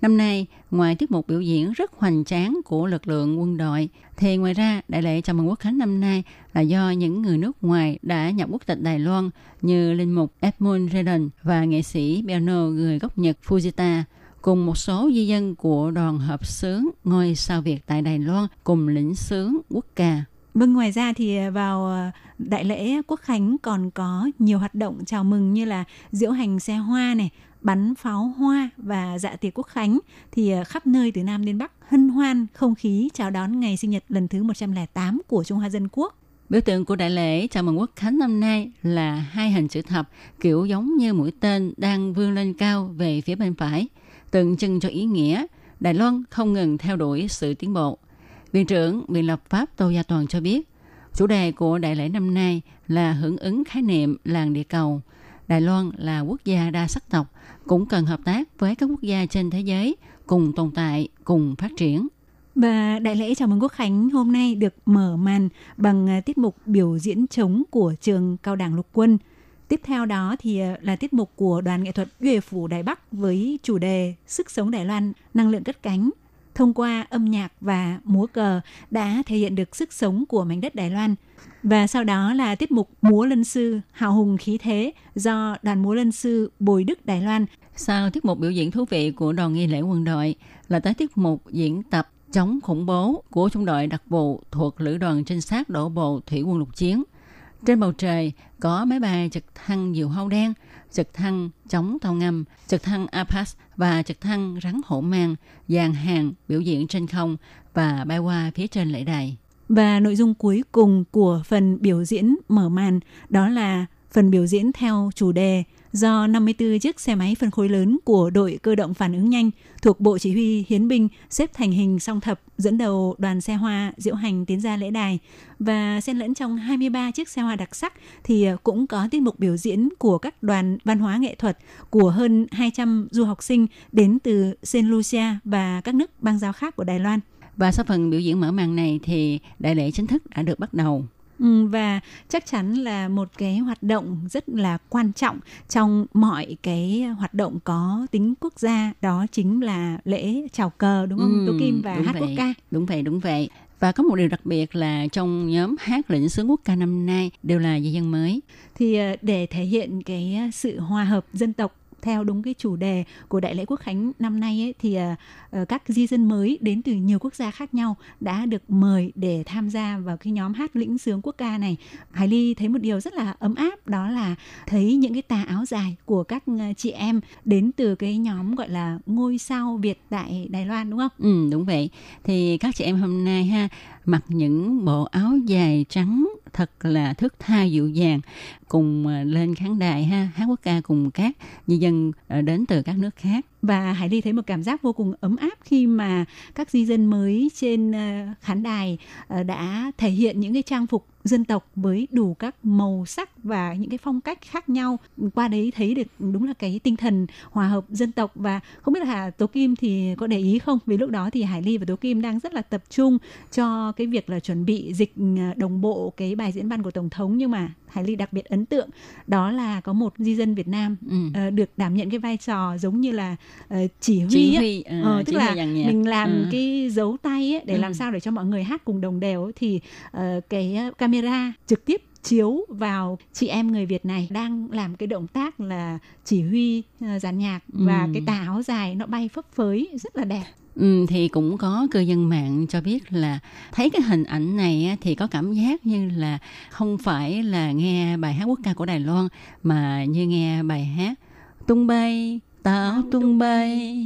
Năm nay, ngoài tiết mục biểu diễn rất hoành tráng của lực lượng quân đội, thì ngoài ra đại lễ chào mừng Quốc khánh năm nay là do những người nước ngoài đã nhập quốc tịch Đài Loan như linh mục Edmund Redden và nghệ sĩ piano người gốc Nhật Fujita cùng một số di dân của đoàn hợp xướng ngôi sao Việt tại Đài Loan cùng lĩnh xướng quốc ca. Vâng, ngoài ra thì vào ờ, đại lễ Quốc Khánh còn có nhiều hoạt động chào mừng như là diễu hành xe hoa này, bắn pháo hoa và dạ tiệc Quốc Khánh thì ờ, khắp nơi từ Nam đến Bắc hân hoan không khí chào đón ngày sinh nhật lần thứ 108 của Trung Hoa Dân Quốc. Biểu tượng của đại lễ chào mừng quốc khánh năm nay là hai hình chữ thập kiểu giống như mũi tên đang vươn lên cao về phía bên phải, tượng trưng cho ý nghĩa Đài Loan không ngừng theo đuổi sự tiến bộ. Viện trưởng Viện lập pháp Tô Gia Toàn cho biết, chủ đề của đại lễ năm nay là hưởng ứng khái niệm làng địa cầu. Đài Loan là quốc gia đa sắc tộc, cũng cần hợp tác với các quốc gia trên thế giới cùng tồn tại, cùng phát triển. Và đại lễ chào mừng Quốc Khánh hôm nay được mở màn bằng à, tiết mục biểu diễn trống của trường Cao đẳng Lục Quân. Tiếp theo đó thì ờ, là tiết mục của đoàn nghệ thuật duyệt Phủ Đài Bắc với chủ đề Sức sống Đài Loan, năng lượng cất cánh. Thông qua âm nhạc và múa cờ đã thể hiện được sức sống của mảnh đất Đài Loan. Và sau đó là tiết mục múa lân sư hào hùng khí thế do đoàn múa lân sư Bồi Đức Đài Loan Sau tiết mục biểu diễn thú vị của đoàn nghi lễ quân đội là tới tiết mục diễn tập chống khủng bố của trung đội đặc vụ thuộc lữ đoàn trinh sát đổ bộ thủy quân lục chiến. Trên bầu trời có máy bay trực thăng diều hâu đen, trực thăng chống tàu ngầm, trực thăng Apache và trực thăng rắn hổ mang dàn hàng biểu diễn trên không và bay qua phía trên lễ đài. Và nội dung cuối cùng của phần biểu diễn mở màn đó là phần biểu diễn theo chủ đề do 54 chiếc xe máy phân khối lớn của đội cơ động phản ứng nhanh thuộc Bộ Chỉ huy Hiến binh xếp thành hình song thập dẫn đầu đoàn xe hoa diễu hành tiến ra lễ đài. Và xen lẫn trong 23 chiếc xe hoa đặc sắc thì à, cũng có tiết mục biểu diễn của các đoàn văn hóa nghệ thuật của hơn 200 du học sinh đến từ Saint Lucia và các nước bang giáo khác của Đài Loan. Và sau phần biểu diễn mở màn này thì đại lễ chính thức đã được bắt đầu. Ừ, và chắc chắn là một cái hoạt động rất là quan trọng trong mọi cái hoạt động có tính quốc gia đó chính là lễ chào cờ đúng không? Ừ, Tố Kim và hát vậy. quốc ca. Đúng vậy, đúng vậy. Và có một điều đặc biệt là trong nhóm hát lĩnh xướng quốc ca năm nay đều là di dân mới. Thì ờ, để thể hiện cái sự hòa hợp dân tộc theo đúng cái chủ đề của đại lễ quốc khánh năm nay ấy, thì ờ, ờ, các di dân mới đến từ nhiều quốc gia khác nhau đã được mời để tham gia vào cái nhóm hát lĩnh sướng quốc ca này. Hải Ly thấy một điều rất là ấm áp đó là thấy những cái tà áo dài của các ờ, chị em đến từ cái nhóm gọi là ngôi sao Việt tại Đài Loan đúng không? Ừ, đúng vậy. Thì các chị em hôm nay ha mặc những bộ áo dài trắng thật là thức tha dịu dàng cùng ờ, lên khán đài ha, hát quốc ca cùng các di dân ờ, đến từ các nước khác. và Hải Ly thấy một cảm giác vô cùng ấm áp khi mà các di dân mới trên ờ, khán đài đã thể hiện những cái trang phục dân tộc với đủ các màu sắc và những cái phong cách khác nhau qua đấy thấy được đúng là cái tinh thần hòa hợp dân tộc và không biết là Tố Kim thì có để ý không vì lúc đó thì Hải Ly và Tố Kim đang rất là tập trung cho cái việc là chuẩn bị dịch à, đồng bộ cái bài diễn văn của tổng thống nhưng mà Hải Ly đặc biệt ấn tượng đó là có một di dân Việt Nam Ừ. ờ, được đảm nhận cái vai trò giống như là ờ, chỉ huy, Chỉ huy, ờ, Ờ, chỉ tức là mình làm Ừ. cái dấu tay ấy, để Ừ. làm sao để cho mọi người hát cùng đồng đều ấy, thì ờ, cái ờ, camera trực tiếp chiếu vào chị em người Việt này đang làm cái động tác là chỉ huy uh, dàn nhạc và Ừ. cái tà áo dài nó bay phấp phới rất là đẹp. Ừ, thì cũng có cư dân mạng cho biết là thấy cái hình ảnh này thì có cảm giác như là không phải là nghe bài hát quốc ca của Đài Loan mà như nghe bài hát tung bay táo tung bay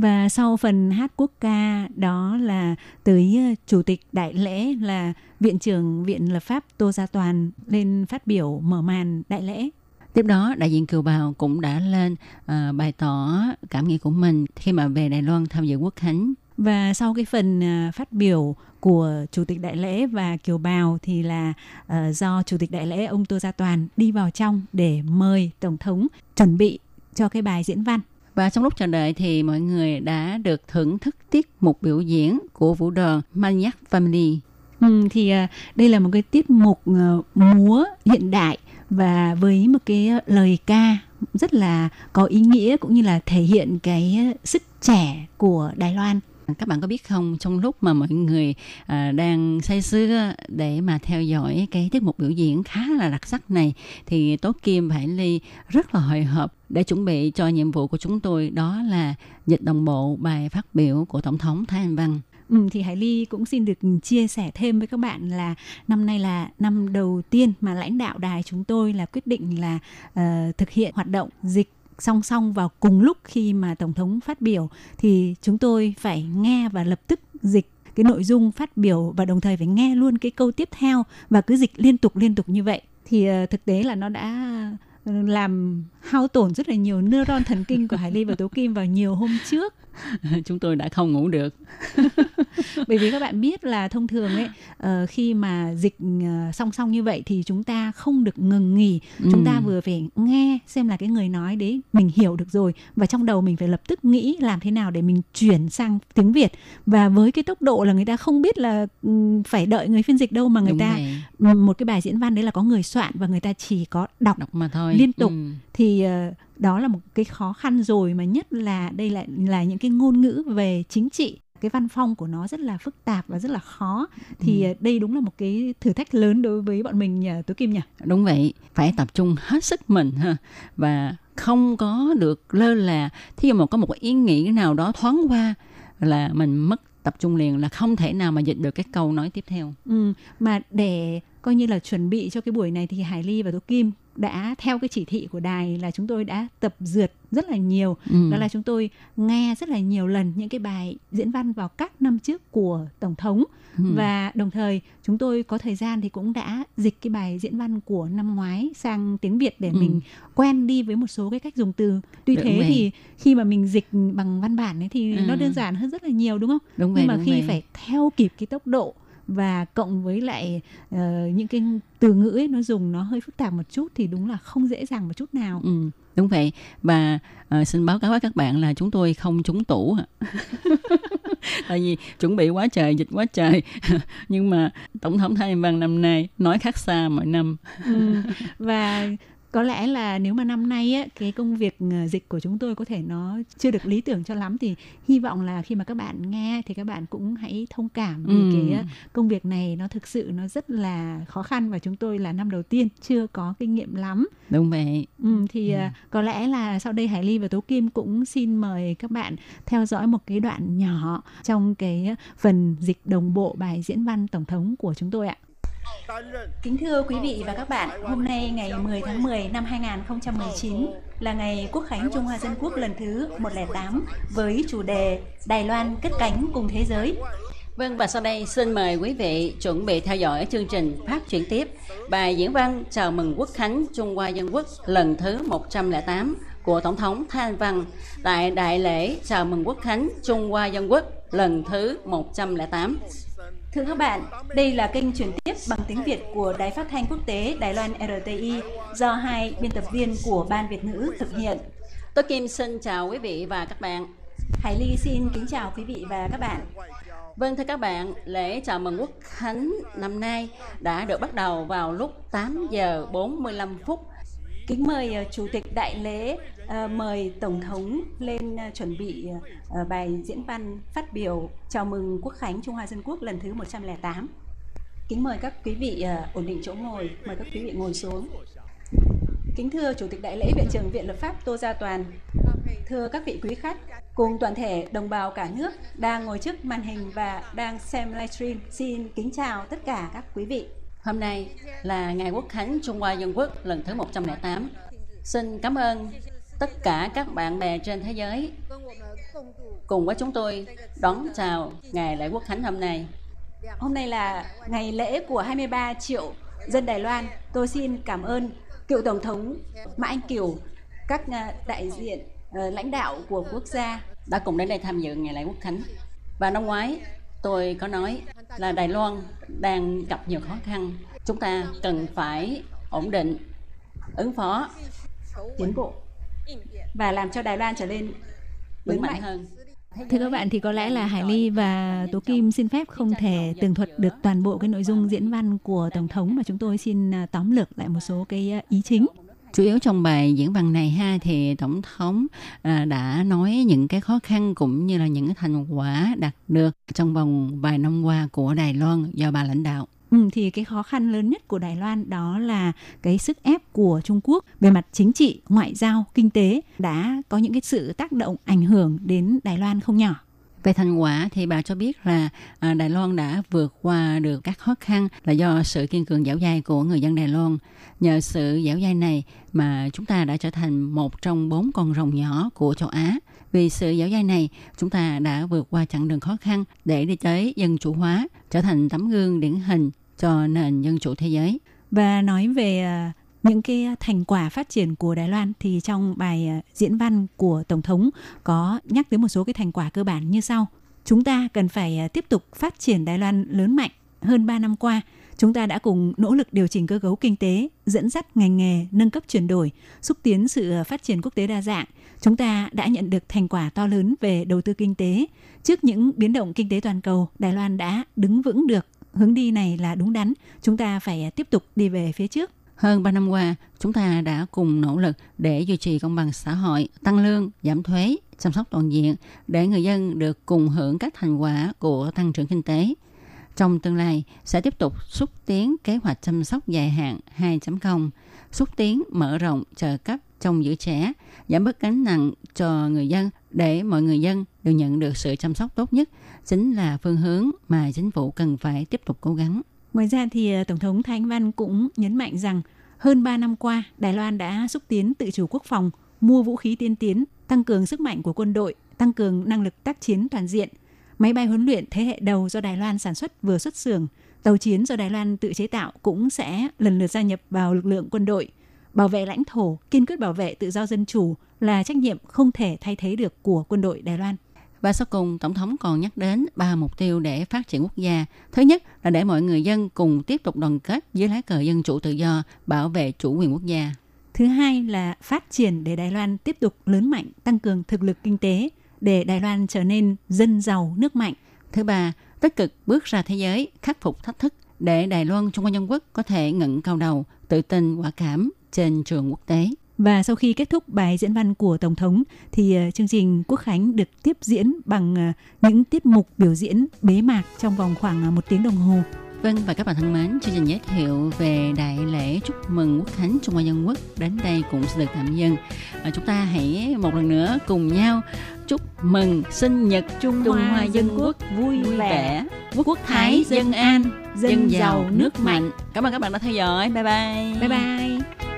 Và sau phần hát quốc ca đó là tới ờ, chủ tịch đại lễ là viện trưởng viện lập pháp Tô Gia Toàn lên phát biểu mở màn đại lễ. Tiếp đó, đại diện kiều bào cũng đã lên ờ, bày tỏ cảm nghĩ của mình khi mà về Đài Loan tham dự quốc khánh. Và sau cái phần à, phát biểu của Chủ tịch Đại lễ và Kiều Bào thì là à, do Chủ tịch Đại lễ ông Tô Gia Toàn đi vào trong để mời Tổng thống chuẩn bị cho cái bài diễn văn. Và trong lúc chờ đợi thì mọi người đã được thưởng thức tiết mục biểu diễn của vũ đoàn Maniac Family. Ừ, thì à, đây là một cái tiết mục à, múa hiện đại và với một cái lời ca rất là có ý nghĩa cũng như là thể hiện cái sức trẻ của Đài Loan. Các bạn có biết không, trong lúc mà mọi người à, đang say sưa để mà theo dõi cái tiết mục biểu diễn khá là đặc sắc này, thì Tố Kim và Hải Ly rất là hồi hộp để chuẩn bị cho nhiệm vụ của chúng tôi đó là dịch đồng bộ bài phát biểu của Tổng thống Thái Anh Văn. Ừ, thì Hải Ly cũng xin được chia sẻ thêm với các bạn là năm nay là năm đầu tiên mà lãnh đạo đài chúng tôi là quyết định là uh, thực hiện hoạt động dịch song song vào cùng lúc khi mà tổng thống phát biểu, thì chúng tôi phải nghe và lập tức dịch cái nội dung phát biểu và đồng thời phải nghe luôn cái câu tiếp theo và cứ dịch liên tục liên tục như vậy. Thì ờ, thực tế là nó đã làm hao tổn rất là nhiều neuron thần kinh của Hải Ly và Tố Kim vào nhiều hôm trước [laughs] chúng tôi đã không ngủ được. [laughs] bởi vì các bạn biết là thông thường ấy ờ, khi mà dịch ờ, song song như vậy thì chúng ta không được ngừng nghỉ chúng ta Ừ. vừa phải nghe xem là cái người nói đấy mình hiểu được rồi và trong đầu mình phải lập tức nghĩ làm thế nào để mình chuyển sang tiếng Việt và với cái tốc độ là người ta không biết là ừm, phải đợi người phiên dịch đâu mà người Đúng ta ừm, một cái bài diễn văn đấy là có người soạn và người ta chỉ có đọc Đọc mà thôi. Liên tục Ừ. thì ờ, đó là một cái khó khăn rồi mà nhất là đây lại là những cái ngôn ngữ về chính trị cái văn phong của nó rất là phức tạp và rất là khó thì Ừ. đây đúng là một cái thử thách lớn đối với bọn mình nhỉ Tố Kim nhỉ Đúng vậy, phải tập trung hết sức mình ha và không có được lơ là. Thí dụ mà có một cái ý nghĩ nào đó thoáng qua là mình mất tập trung liền là không thể nào mà dịch được cái câu nói tiếp theo. ừ, mà để coi như là chuẩn bị cho cái buổi này thì Hải Ly và Tố Kim đã theo cái chỉ thị của đài là chúng tôi đã tập dượt rất là nhiều Ừ. đó là chúng tôi nghe rất là nhiều lần những cái bài diễn văn vào các năm trước của tổng thống Ừ. và đồng thời chúng tôi có thời gian thì cũng đã dịch cái bài diễn văn của năm ngoái sang tiếng Việt để Ừ. mình quen đi với một số cái cách dùng từ tuy Đúng thế vậy. thì khi mà mình dịch bằng văn bản ấy thì Ừ. nó đơn giản hơn rất là nhiều đúng không Đúng vậy, nhưng mà đúng khi vậy. phải theo kịp cái tốc độ và cộng với lại ờ, những cái từ ngữ ấy nó dùng nó hơi phức tạp một chút thì đúng là không dễ dàng một chút nào. Ừ, đúng vậy. Và ờ, xin báo cáo với các bạn là chúng tôi không trúng tủ ạ. [laughs] tại vì chuẩn bị quá trời dịch quá trời. [laughs] Nhưng mà tổng thống Thái Văn năm nay nói khác xa mọi năm. Ừ, và có lẽ là nếu mà năm nay á, cái công việc ờ, dịch của chúng tôi có thể nó chưa được lý tưởng cho lắm thì hy vọng là khi mà các bạn nghe thì các bạn cũng hãy thông cảm vì Ừ. cái ờ, công việc này nó thực sự nó rất là khó khăn và chúng tôi là năm đầu tiên chưa có kinh nghiệm lắm đúng vậy Ừ, thì ờ, có lẽ là sau đây Hải Ly và Tố Kim cũng xin mời các bạn theo dõi một cái đoạn nhỏ trong cái phần dịch đồng bộ bài diễn văn tổng thống của chúng tôi ạ. Kính thưa quý vị và các bạn, hôm nay ngày 10 tháng 10 năm 2019 là ngày Quốc khánh Trung Hoa Dân Quốc lần thứ 108 với chủ đề Đài Loan cất cánh cùng thế giới. Vâng và sau đây xin mời quý vị chuẩn bị theo dõi chương trình phát chuyển tiếp bài diễn văn chào mừng Quốc khánh Trung Hoa Dân Quốc lần thứ 108 của Tổng thống Thanh Văn tại đại lễ chào mừng Quốc khánh Trung Hoa Dân Quốc lần thứ 108. Thưa các bạn, đây là kênh chuyển tiếp bằng tiếng Việt của Đài Phát thanh Quốc tế Đài Loan RTI do hai biên tập viên của Ban Việt ngữ thực hiện. Tôi Kim xin chào quý vị và các bạn. Hải Ly xin kính chào quý vị và các bạn. Vâng thưa các bạn, lễ chào mừng Quốc Khánh năm nay đã được bắt đầu vào lúc 8 giờ 45 phút. Kính mời ờ, Chủ tịch Đại lễ Ờ, mời Tổng thống lên ờ, chuẩn bị ờ, bài diễn văn phát biểu chào mừng Quốc Khánh Trung Hoa Dân Quốc lần thứ 108. Kính mời các quý vị ổn định chỗ ngồi, mời các quý vị ngồi xuống. Kính thưa Chủ tịch Đại lễ Viện trưởng Viện Lập pháp Tô Gia Toàn, thưa các vị quý khách, cùng toàn thể đồng bào cả nước đang ngồi trước màn hình và đang xem livestream, xin kính chào tất cả các quý vị. Hôm nay là ngày Quốc khánh Trung Hoa Dân Quốc lần thứ 108. Xin cảm ơn tất cả các bạn bè trên thế giới cùng với chúng tôi đón chào ngày lễ Quốc khánh hôm nay. Hôm nay là ngày lễ của 23 triệu dân Đài Loan. Tôi xin cảm ơn cựu Tổng thống Mã Anh Kiều, các à, đại diện uh, lãnh đạo của quốc gia đã cùng đến đây tham dự ngày lễ Quốc khánh. Và năm ngoái tôi có nói là Đài Loan đang gặp nhiều khó khăn. Chúng ta cần phải ổn định, ứng phó, tiến bộ và làm cho Đài Loan trở nên vững mạnh hơn. Thưa các bạn thì có lẽ là Hải Ly và Tố Kim xin phép không thể tường thuật được toàn bộ cái nội dung diễn văn của Tổng thống mà chúng tôi xin à, tóm lược lại một số cái à, ý chính. Chủ yếu trong bài diễn văn này ha thì tổng thống à, đã nói những cái khó khăn cũng như là những thành quả đạt được trong vòng vài năm qua của Đài Loan do bà lãnh đạo. Ừ, thì cái khó khăn lớn nhất của Đài Loan đó là cái sức ép của Trung Quốc về mặt chính trị, ngoại giao, kinh tế đã có những cái sự tác động ảnh hưởng đến Đài Loan không nhỏ. Về thành quả thì bà cho biết là à, Đài Loan đã vượt qua được các khó khăn là do sự kiên cường dẻo dai của người dân Đài Loan. Nhờ sự dẻo dai này mà chúng ta đã trở thành một trong bốn con rồng nhỏ của châu Á. Vì sự dẻo dai này, chúng ta đã vượt qua chặng đường khó khăn để đi tới dân chủ hóa, trở thành tấm gương điển hình cho nền dân chủ thế giới. Và nói về à, những cái thành quả phát triển của Đài Loan thì trong bài à, diễn văn của Tổng thống có nhắc tới một số cái thành quả cơ bản như sau. Chúng ta cần phải à, tiếp tục phát triển Đài Loan lớn mạnh hơn 3 năm qua. Chúng ta đã cùng nỗ lực điều chỉnh cơ cấu kinh tế, dẫn dắt ngành nghề, nâng cấp chuyển đổi, xúc tiến sự phát triển quốc tế đa dạng. Chúng ta đã nhận được thành quả to lớn về đầu tư kinh tế. Trước những biến động kinh tế toàn cầu, Đài Loan đã đứng vững được hướng đi này là đúng đắn. Chúng ta phải à, tiếp tục đi về phía trước. Hơn 3 năm qua, chúng ta đã cùng nỗ lực để duy trì công bằng xã hội, tăng lương, giảm thuế, chăm sóc toàn diện để người dân được cùng hưởng các thành quả của tăng trưởng kinh tế. Trong tương lai sẽ tiếp tục xúc tiến kế hoạch chăm sóc dài hạn 2.0, xúc tiến mở rộng trợ cấp trong giữ trẻ, giảm bớt gánh nặng cho người dân để mọi người dân đều nhận được sự chăm sóc tốt nhất chính là phương hướng mà chính phủ cần phải tiếp tục cố gắng. Ngoài ra thì ờ, Tổng thống Thanh Văn cũng nhấn mạnh rằng hơn 3 năm qua, Đài Loan đã xúc tiến tự chủ quốc phòng, mua vũ khí tiên tiến, tăng cường sức mạnh của quân đội, tăng cường năng lực tác chiến toàn diện. Máy bay huấn luyện thế hệ đầu do Đài Loan sản xuất vừa xuất xưởng, tàu chiến do Đài Loan tự chế tạo cũng sẽ lần lượt gia nhập vào lực lượng quân đội. Bảo vệ lãnh thổ, kiên quyết bảo vệ tự do dân chủ là trách nhiệm không thể thay thế được của quân đội Đài Loan. Và sau cùng, Tổng thống còn nhắc đến ba mục tiêu để phát triển quốc gia. Thứ nhất là để mọi người dân cùng tiếp tục đoàn kết dưới lá cờ dân chủ tự do, bảo vệ chủ quyền quốc gia. Thứ hai là phát triển để Đài Loan tiếp tục lớn mạnh, tăng cường thực lực kinh tế, để Đài Loan trở nên dân giàu, nước mạnh. Thứ ba, tích cực bước ra thế giới, khắc phục thách thức để Đài Loan Trung Hoa Nhân Quốc có thể ngẩng cao đầu, tự tin, quả cảm trên trường quốc tế. Và sau khi kết thúc bài diễn văn của Tổng thống thì uh, chương trình Quốc Khánh được tiếp diễn bằng uh, những tiết mục biểu diễn bế mạc trong vòng khoảng uh, một tiếng đồng hồ. Vâng và các bạn thân mến, chương trình giới thiệu về đại lễ chúc mừng Quốc Khánh Trung Hoa Dân Quốc đến đây cũng sẽ được tạm dừng. À, chúng ta hãy một lần nữa cùng nhau chúc mừng sinh nhật Trung, Trung Hoa Dân Quốc vui, vui vẻ, Quốc, Quốc Thái dân an, dân, dân giàu nước mạnh. Cảm ơn các bạn đã theo dõi. Bye bye. Bye bye.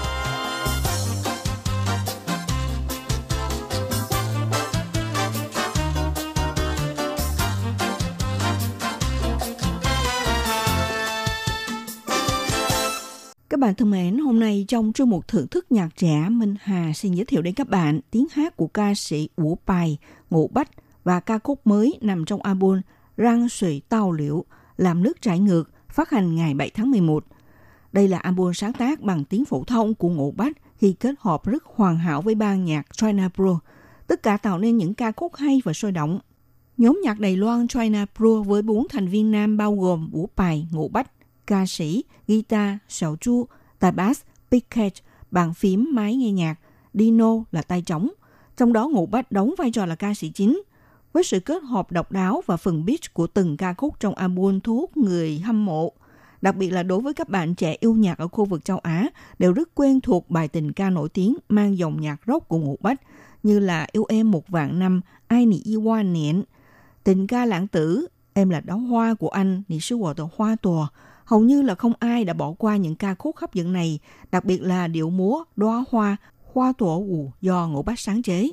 Bạn thân mến, hôm nay trong chương mục thưởng thức nhạc trẻ, Minh Hà xin giới thiệu đến các bạn tiếng hát của ca sĩ Ủ Bài, Ngũ Bách và ca khúc mới nằm trong album Răng Sủy Tao Liễu, Làm nước trải ngược, phát hành ngày 7 tháng 11. Đây là album sáng tác bằng tiếng phổ thông của Ngũ Bách khi kết hợp rất hoàn hảo với ban nhạc China Pro. Tất cả tạo nên những ca khúc hay và sôi động. Nhóm nhạc Đài Loan China Pro với bốn thành viên nam bao gồm Vũ Bài, Ngũ Bách, ca sĩ, guitar, sầu chu, tay bass, picket, bàn phím, máy nghe nhạc, Dino là tay trống. Trong đó Ngũ Bách đóng vai trò là ca sĩ chính. Với sự kết hợp độc đáo và phần beat của từng ca khúc trong album thu hút người hâm mộ. Đặc biệt là đối với các bạn trẻ yêu nhạc ở khu vực châu Á đều rất quen thuộc bài tình ca nổi tiếng mang dòng nhạc rock của Ngũ Bách như là Yêu em một vạn năm, Ai nị yêu hoa nện, tình ca lãng tử, Em là đóa hoa của anh, Nị sư của tờ hoa tùa, hầu như là không ai đã bỏ qua những ca khúc hấp dẫn này, đặc biệt là điệu múa Đóa Hoa, Hoa Tổ Ủ do Ngũ Bách sáng chế.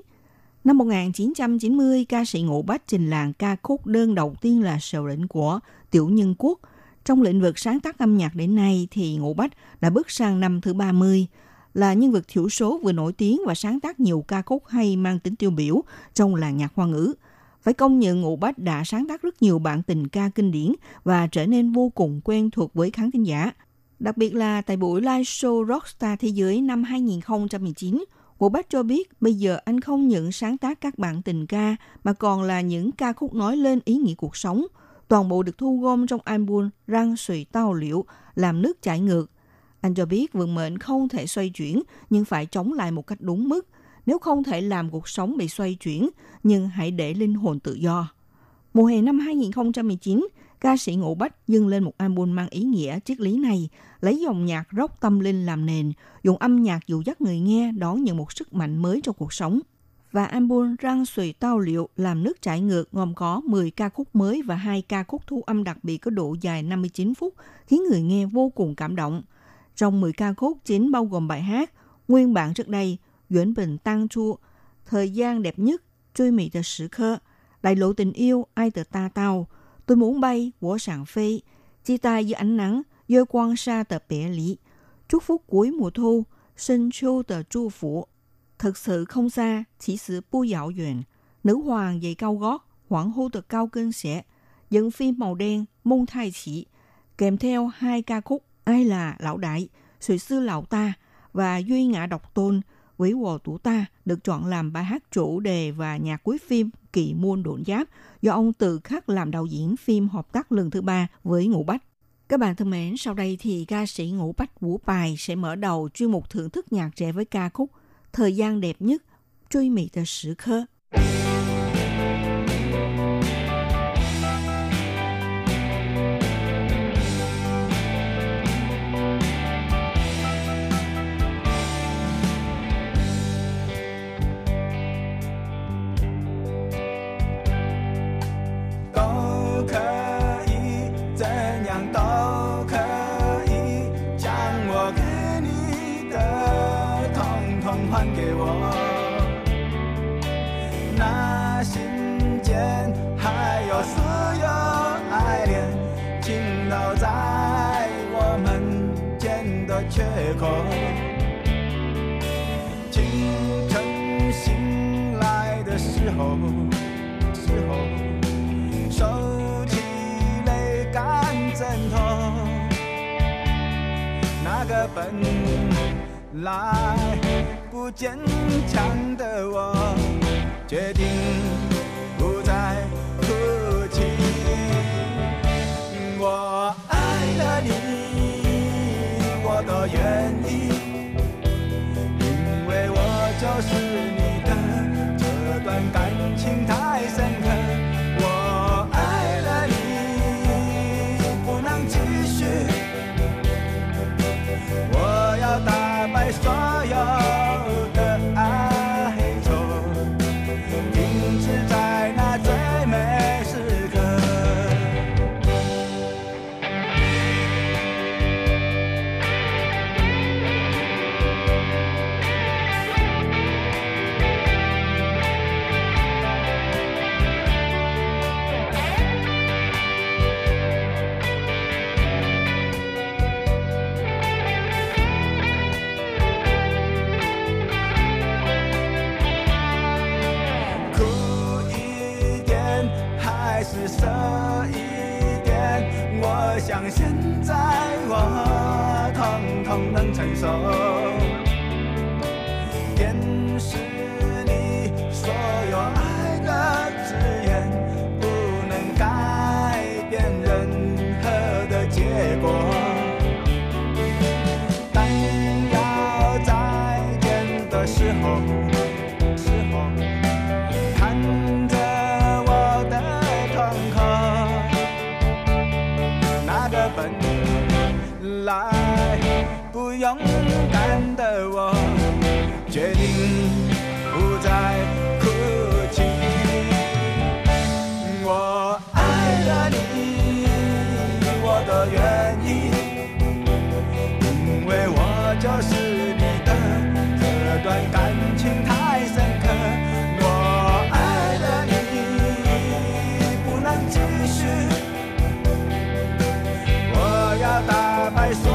Năm 1990, ca sĩ Ngũ Bách trình làng ca khúc đơn đầu tiên là Sầu lĩnh của Tiểu Nhân Quốc. Trong lĩnh vực sáng tác âm nhạc đến nay thì Ngũ Bách đã bước sang năm thứ 30, là nhân vật thiểu số vừa nổi tiếng và sáng tác nhiều ca khúc hay mang tính tiêu biểu trong làng nhạc hoa ngữ – phải công nhận Ngụ Bách đã sáng tác rất nhiều bản tình ca kinh điển và trở nên vô cùng quen thuộc với khán thính giả. Đặc biệt là tại buổi live show Rockstar Thế giới năm 2019, Ngụ Bách cho biết bây giờ anh không những sáng tác các bản tình ca mà còn là những ca khúc nói lên ý nghĩa cuộc sống. Toàn bộ được thu gom trong album Răng Sụy Tao Liễu, làm nước chảy ngược. Anh cho biết vận mệnh không thể xoay chuyển nhưng phải chống lại một cách đúng mức – nếu không thể làm cuộc sống bị xoay chuyển, nhưng hãy để linh hồn tự do. Mùa hè năm 2019, ca sĩ Ngũ Bách dâng lên một album mang ý nghĩa triết lý này, lấy dòng nhạc rock tâm linh làm nền, dùng âm nhạc dụ dắt người nghe đón nhận một sức mạnh mới trong cuộc sống. Và album Răng Sùi Tao Liệu làm nước chảy ngược gồm có 10 ca khúc mới và hai ca khúc thu âm đặc biệt có độ dài 59 phút, khiến người nghe vô cùng cảm động. Trong 10 ca khúc chính bao gồm bài hát Nguyên bản trước đây Yuan Bình Tăng Chu, Thời gian đẹp nhất, Truy mỹ的时刻, Đại lộ tình yêu, Ai tờ ta tao, Tôi muốn bay, Wo sàng phi, Chia tay dưới ánh nắng, Dơ quang sa tờ bể lý, Chúc phúc cuối mùa thu, Sinh châu tờ chu phủ, Thật sự không xa, chỉ sự bu dạo duyện, Nữ hoàng giày cao gót, Hoàng hô tờ cao cân xẻ, Dẫn phim màu đen, Mông thai chỉ, kèm theo hai ca khúc Ai là lão đại, Sự sư lão ta và Duy ngã độc tôn, Quý Hồ Tủ Ta được chọn làm bài hát chủ đề và nhạc cuối phim Kỵ Muôn Độn Giáp do ông Từ Khắc làm đạo diễn phim hợp tác lần thứ ba với Ngũ Bách. Các bạn thân mến, sau đây thì ca sĩ Ngũ Bách Vũ Bài sẽ mở đầu chuyên mục thưởng thức nhạc trẻ với ca khúc Thời gian đẹp nhất, Truy mị tờ sử khơ. 本来不坚强的我，决定不再哭泣。我爱了你，我都愿意，因为我就是 dabei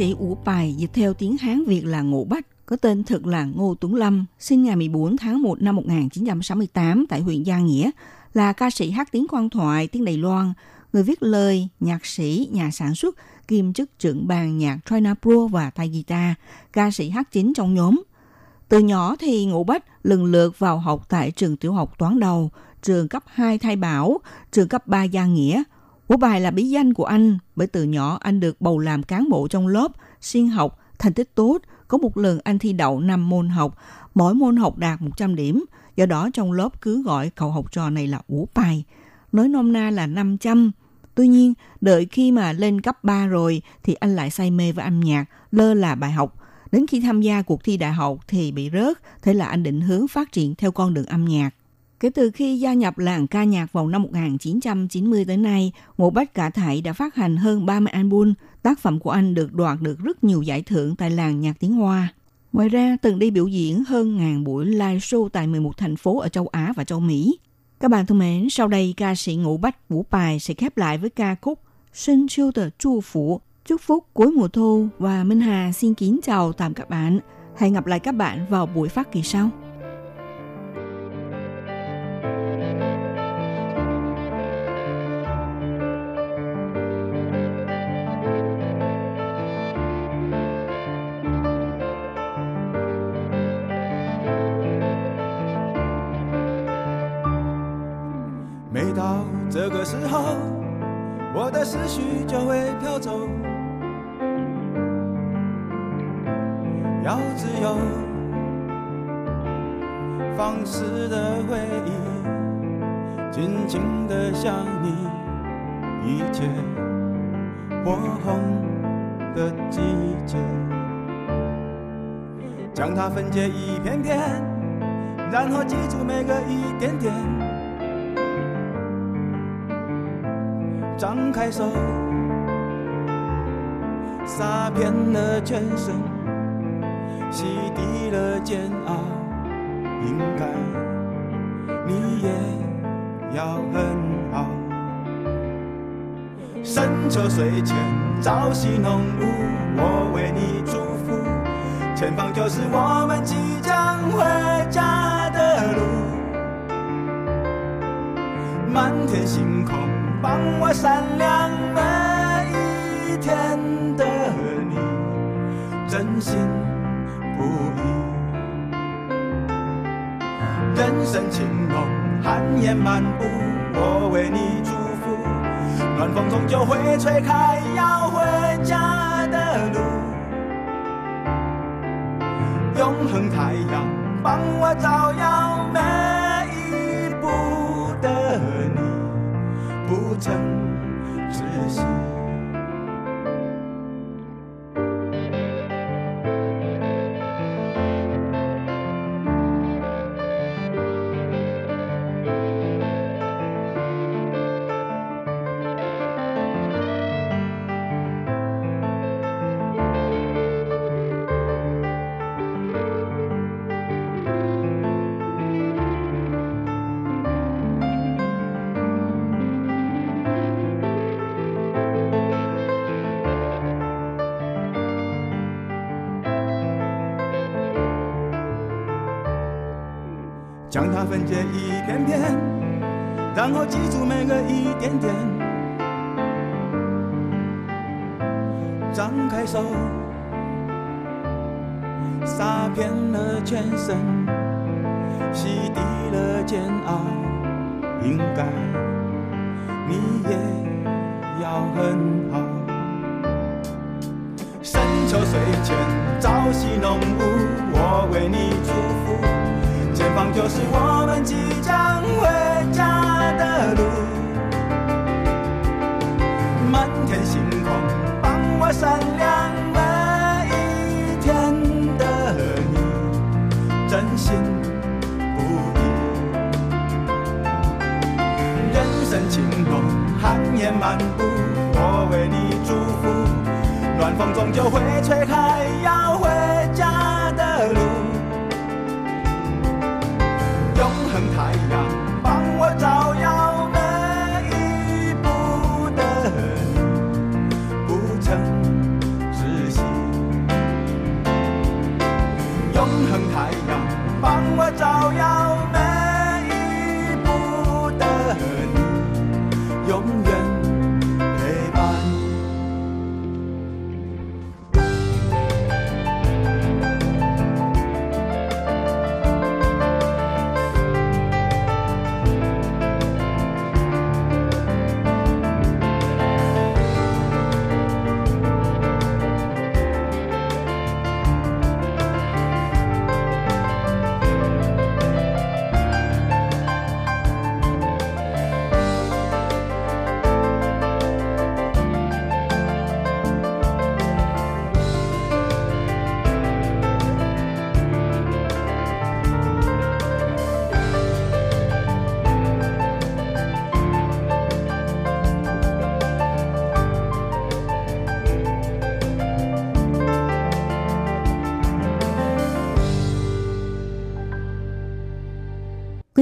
sĩ Ủ Bài dịch theo tiếng Hán Việt là Ngô Bách, có tên thực là Ngô Tuấn Lâm, sinh ngày 14 tháng 1 năm 1968 tại huyện Gia Nghĩa, là ca sĩ hát tiếng quan thoại, tiếng Đài Loan, người viết lời, nhạc sĩ, nhà sản xuất, kiêm chức trưởng ban nhạc China Pro và tay guitar, ca sĩ hát chính trong nhóm. Từ nhỏ thì Ngũ Bách lần lượt vào học tại trường tiểu học Toán Đầu, trường cấp 2 Thay Bảo, trường cấp 3 Gia Nghĩa. Vũ Bài là bí danh của anh bởi từ nhỏ anh được bầu làm cán bộ trong lớp, siêng học, thành tích tốt. Có một lần anh thi đậu 5 môn học, mỗi môn học đạt 100 điểm. Do đó trong lớp cứ gọi cậu học trò này là Vũ Bài. Nói nôm na là 500. Tuy nhiên, đợi khi mà lên cấp 3 rồi thì anh lại say mê với âm nhạc, lơ là bài học. Đến khi tham gia cuộc thi đại học thì bị rớt, thế là anh định hướng phát triển theo con đường âm nhạc. Kể từ khi gia nhập làng ca nhạc vào năm 1990 tới nay, Ngô Bách Cả Thảy đã phát hành hơn 30 album. Tác phẩm của anh được đoạt được rất nhiều giải thưởng tại làng nhạc tiếng Hoa. Ngoài ra, từng đi biểu diễn hơn ngàn buổi live show tại 11 thành phố ở châu Á và châu Mỹ. Các bạn thân mến, sau đây ca sĩ Ngũ Bách Vũ Bài sẽ khép lại với ca khúc Sinh chiêu tờ chu phủ, chúc phúc cuối mùa thu và Minh Hà xin kính chào tạm các bạn. Hẹn gặp lại các bạn vào buổi phát kỳ sau. 放肆的回忆，尽情的想你，一切火红的季节，将它分解一片片，然后记住每个一点点。张开手，洒遍了全身，洗涤了煎熬，应该你也要很好。深秋水前朝夕浓雾，我为你祝福。前方就是我们即将回家的路。满天星空帮我闪亮每一天的你，真心人生情浓，寒烟漫步，我为你祝福。暖风终究会吹开要回家的路。永恒太阳帮我照耀每一步的你，不曾它分解一片片，然后记住每个一点点。张开手，洒遍了全身，洗涤了煎熬。应该你也要很好。深秋水前朝夕浓雾，我为你祝福。就是我们即将回家的路，满天星空帮我闪亮每一天的你，真心不移。人生情浓，寒夜漫步，我为你祝福，暖风终究会吹开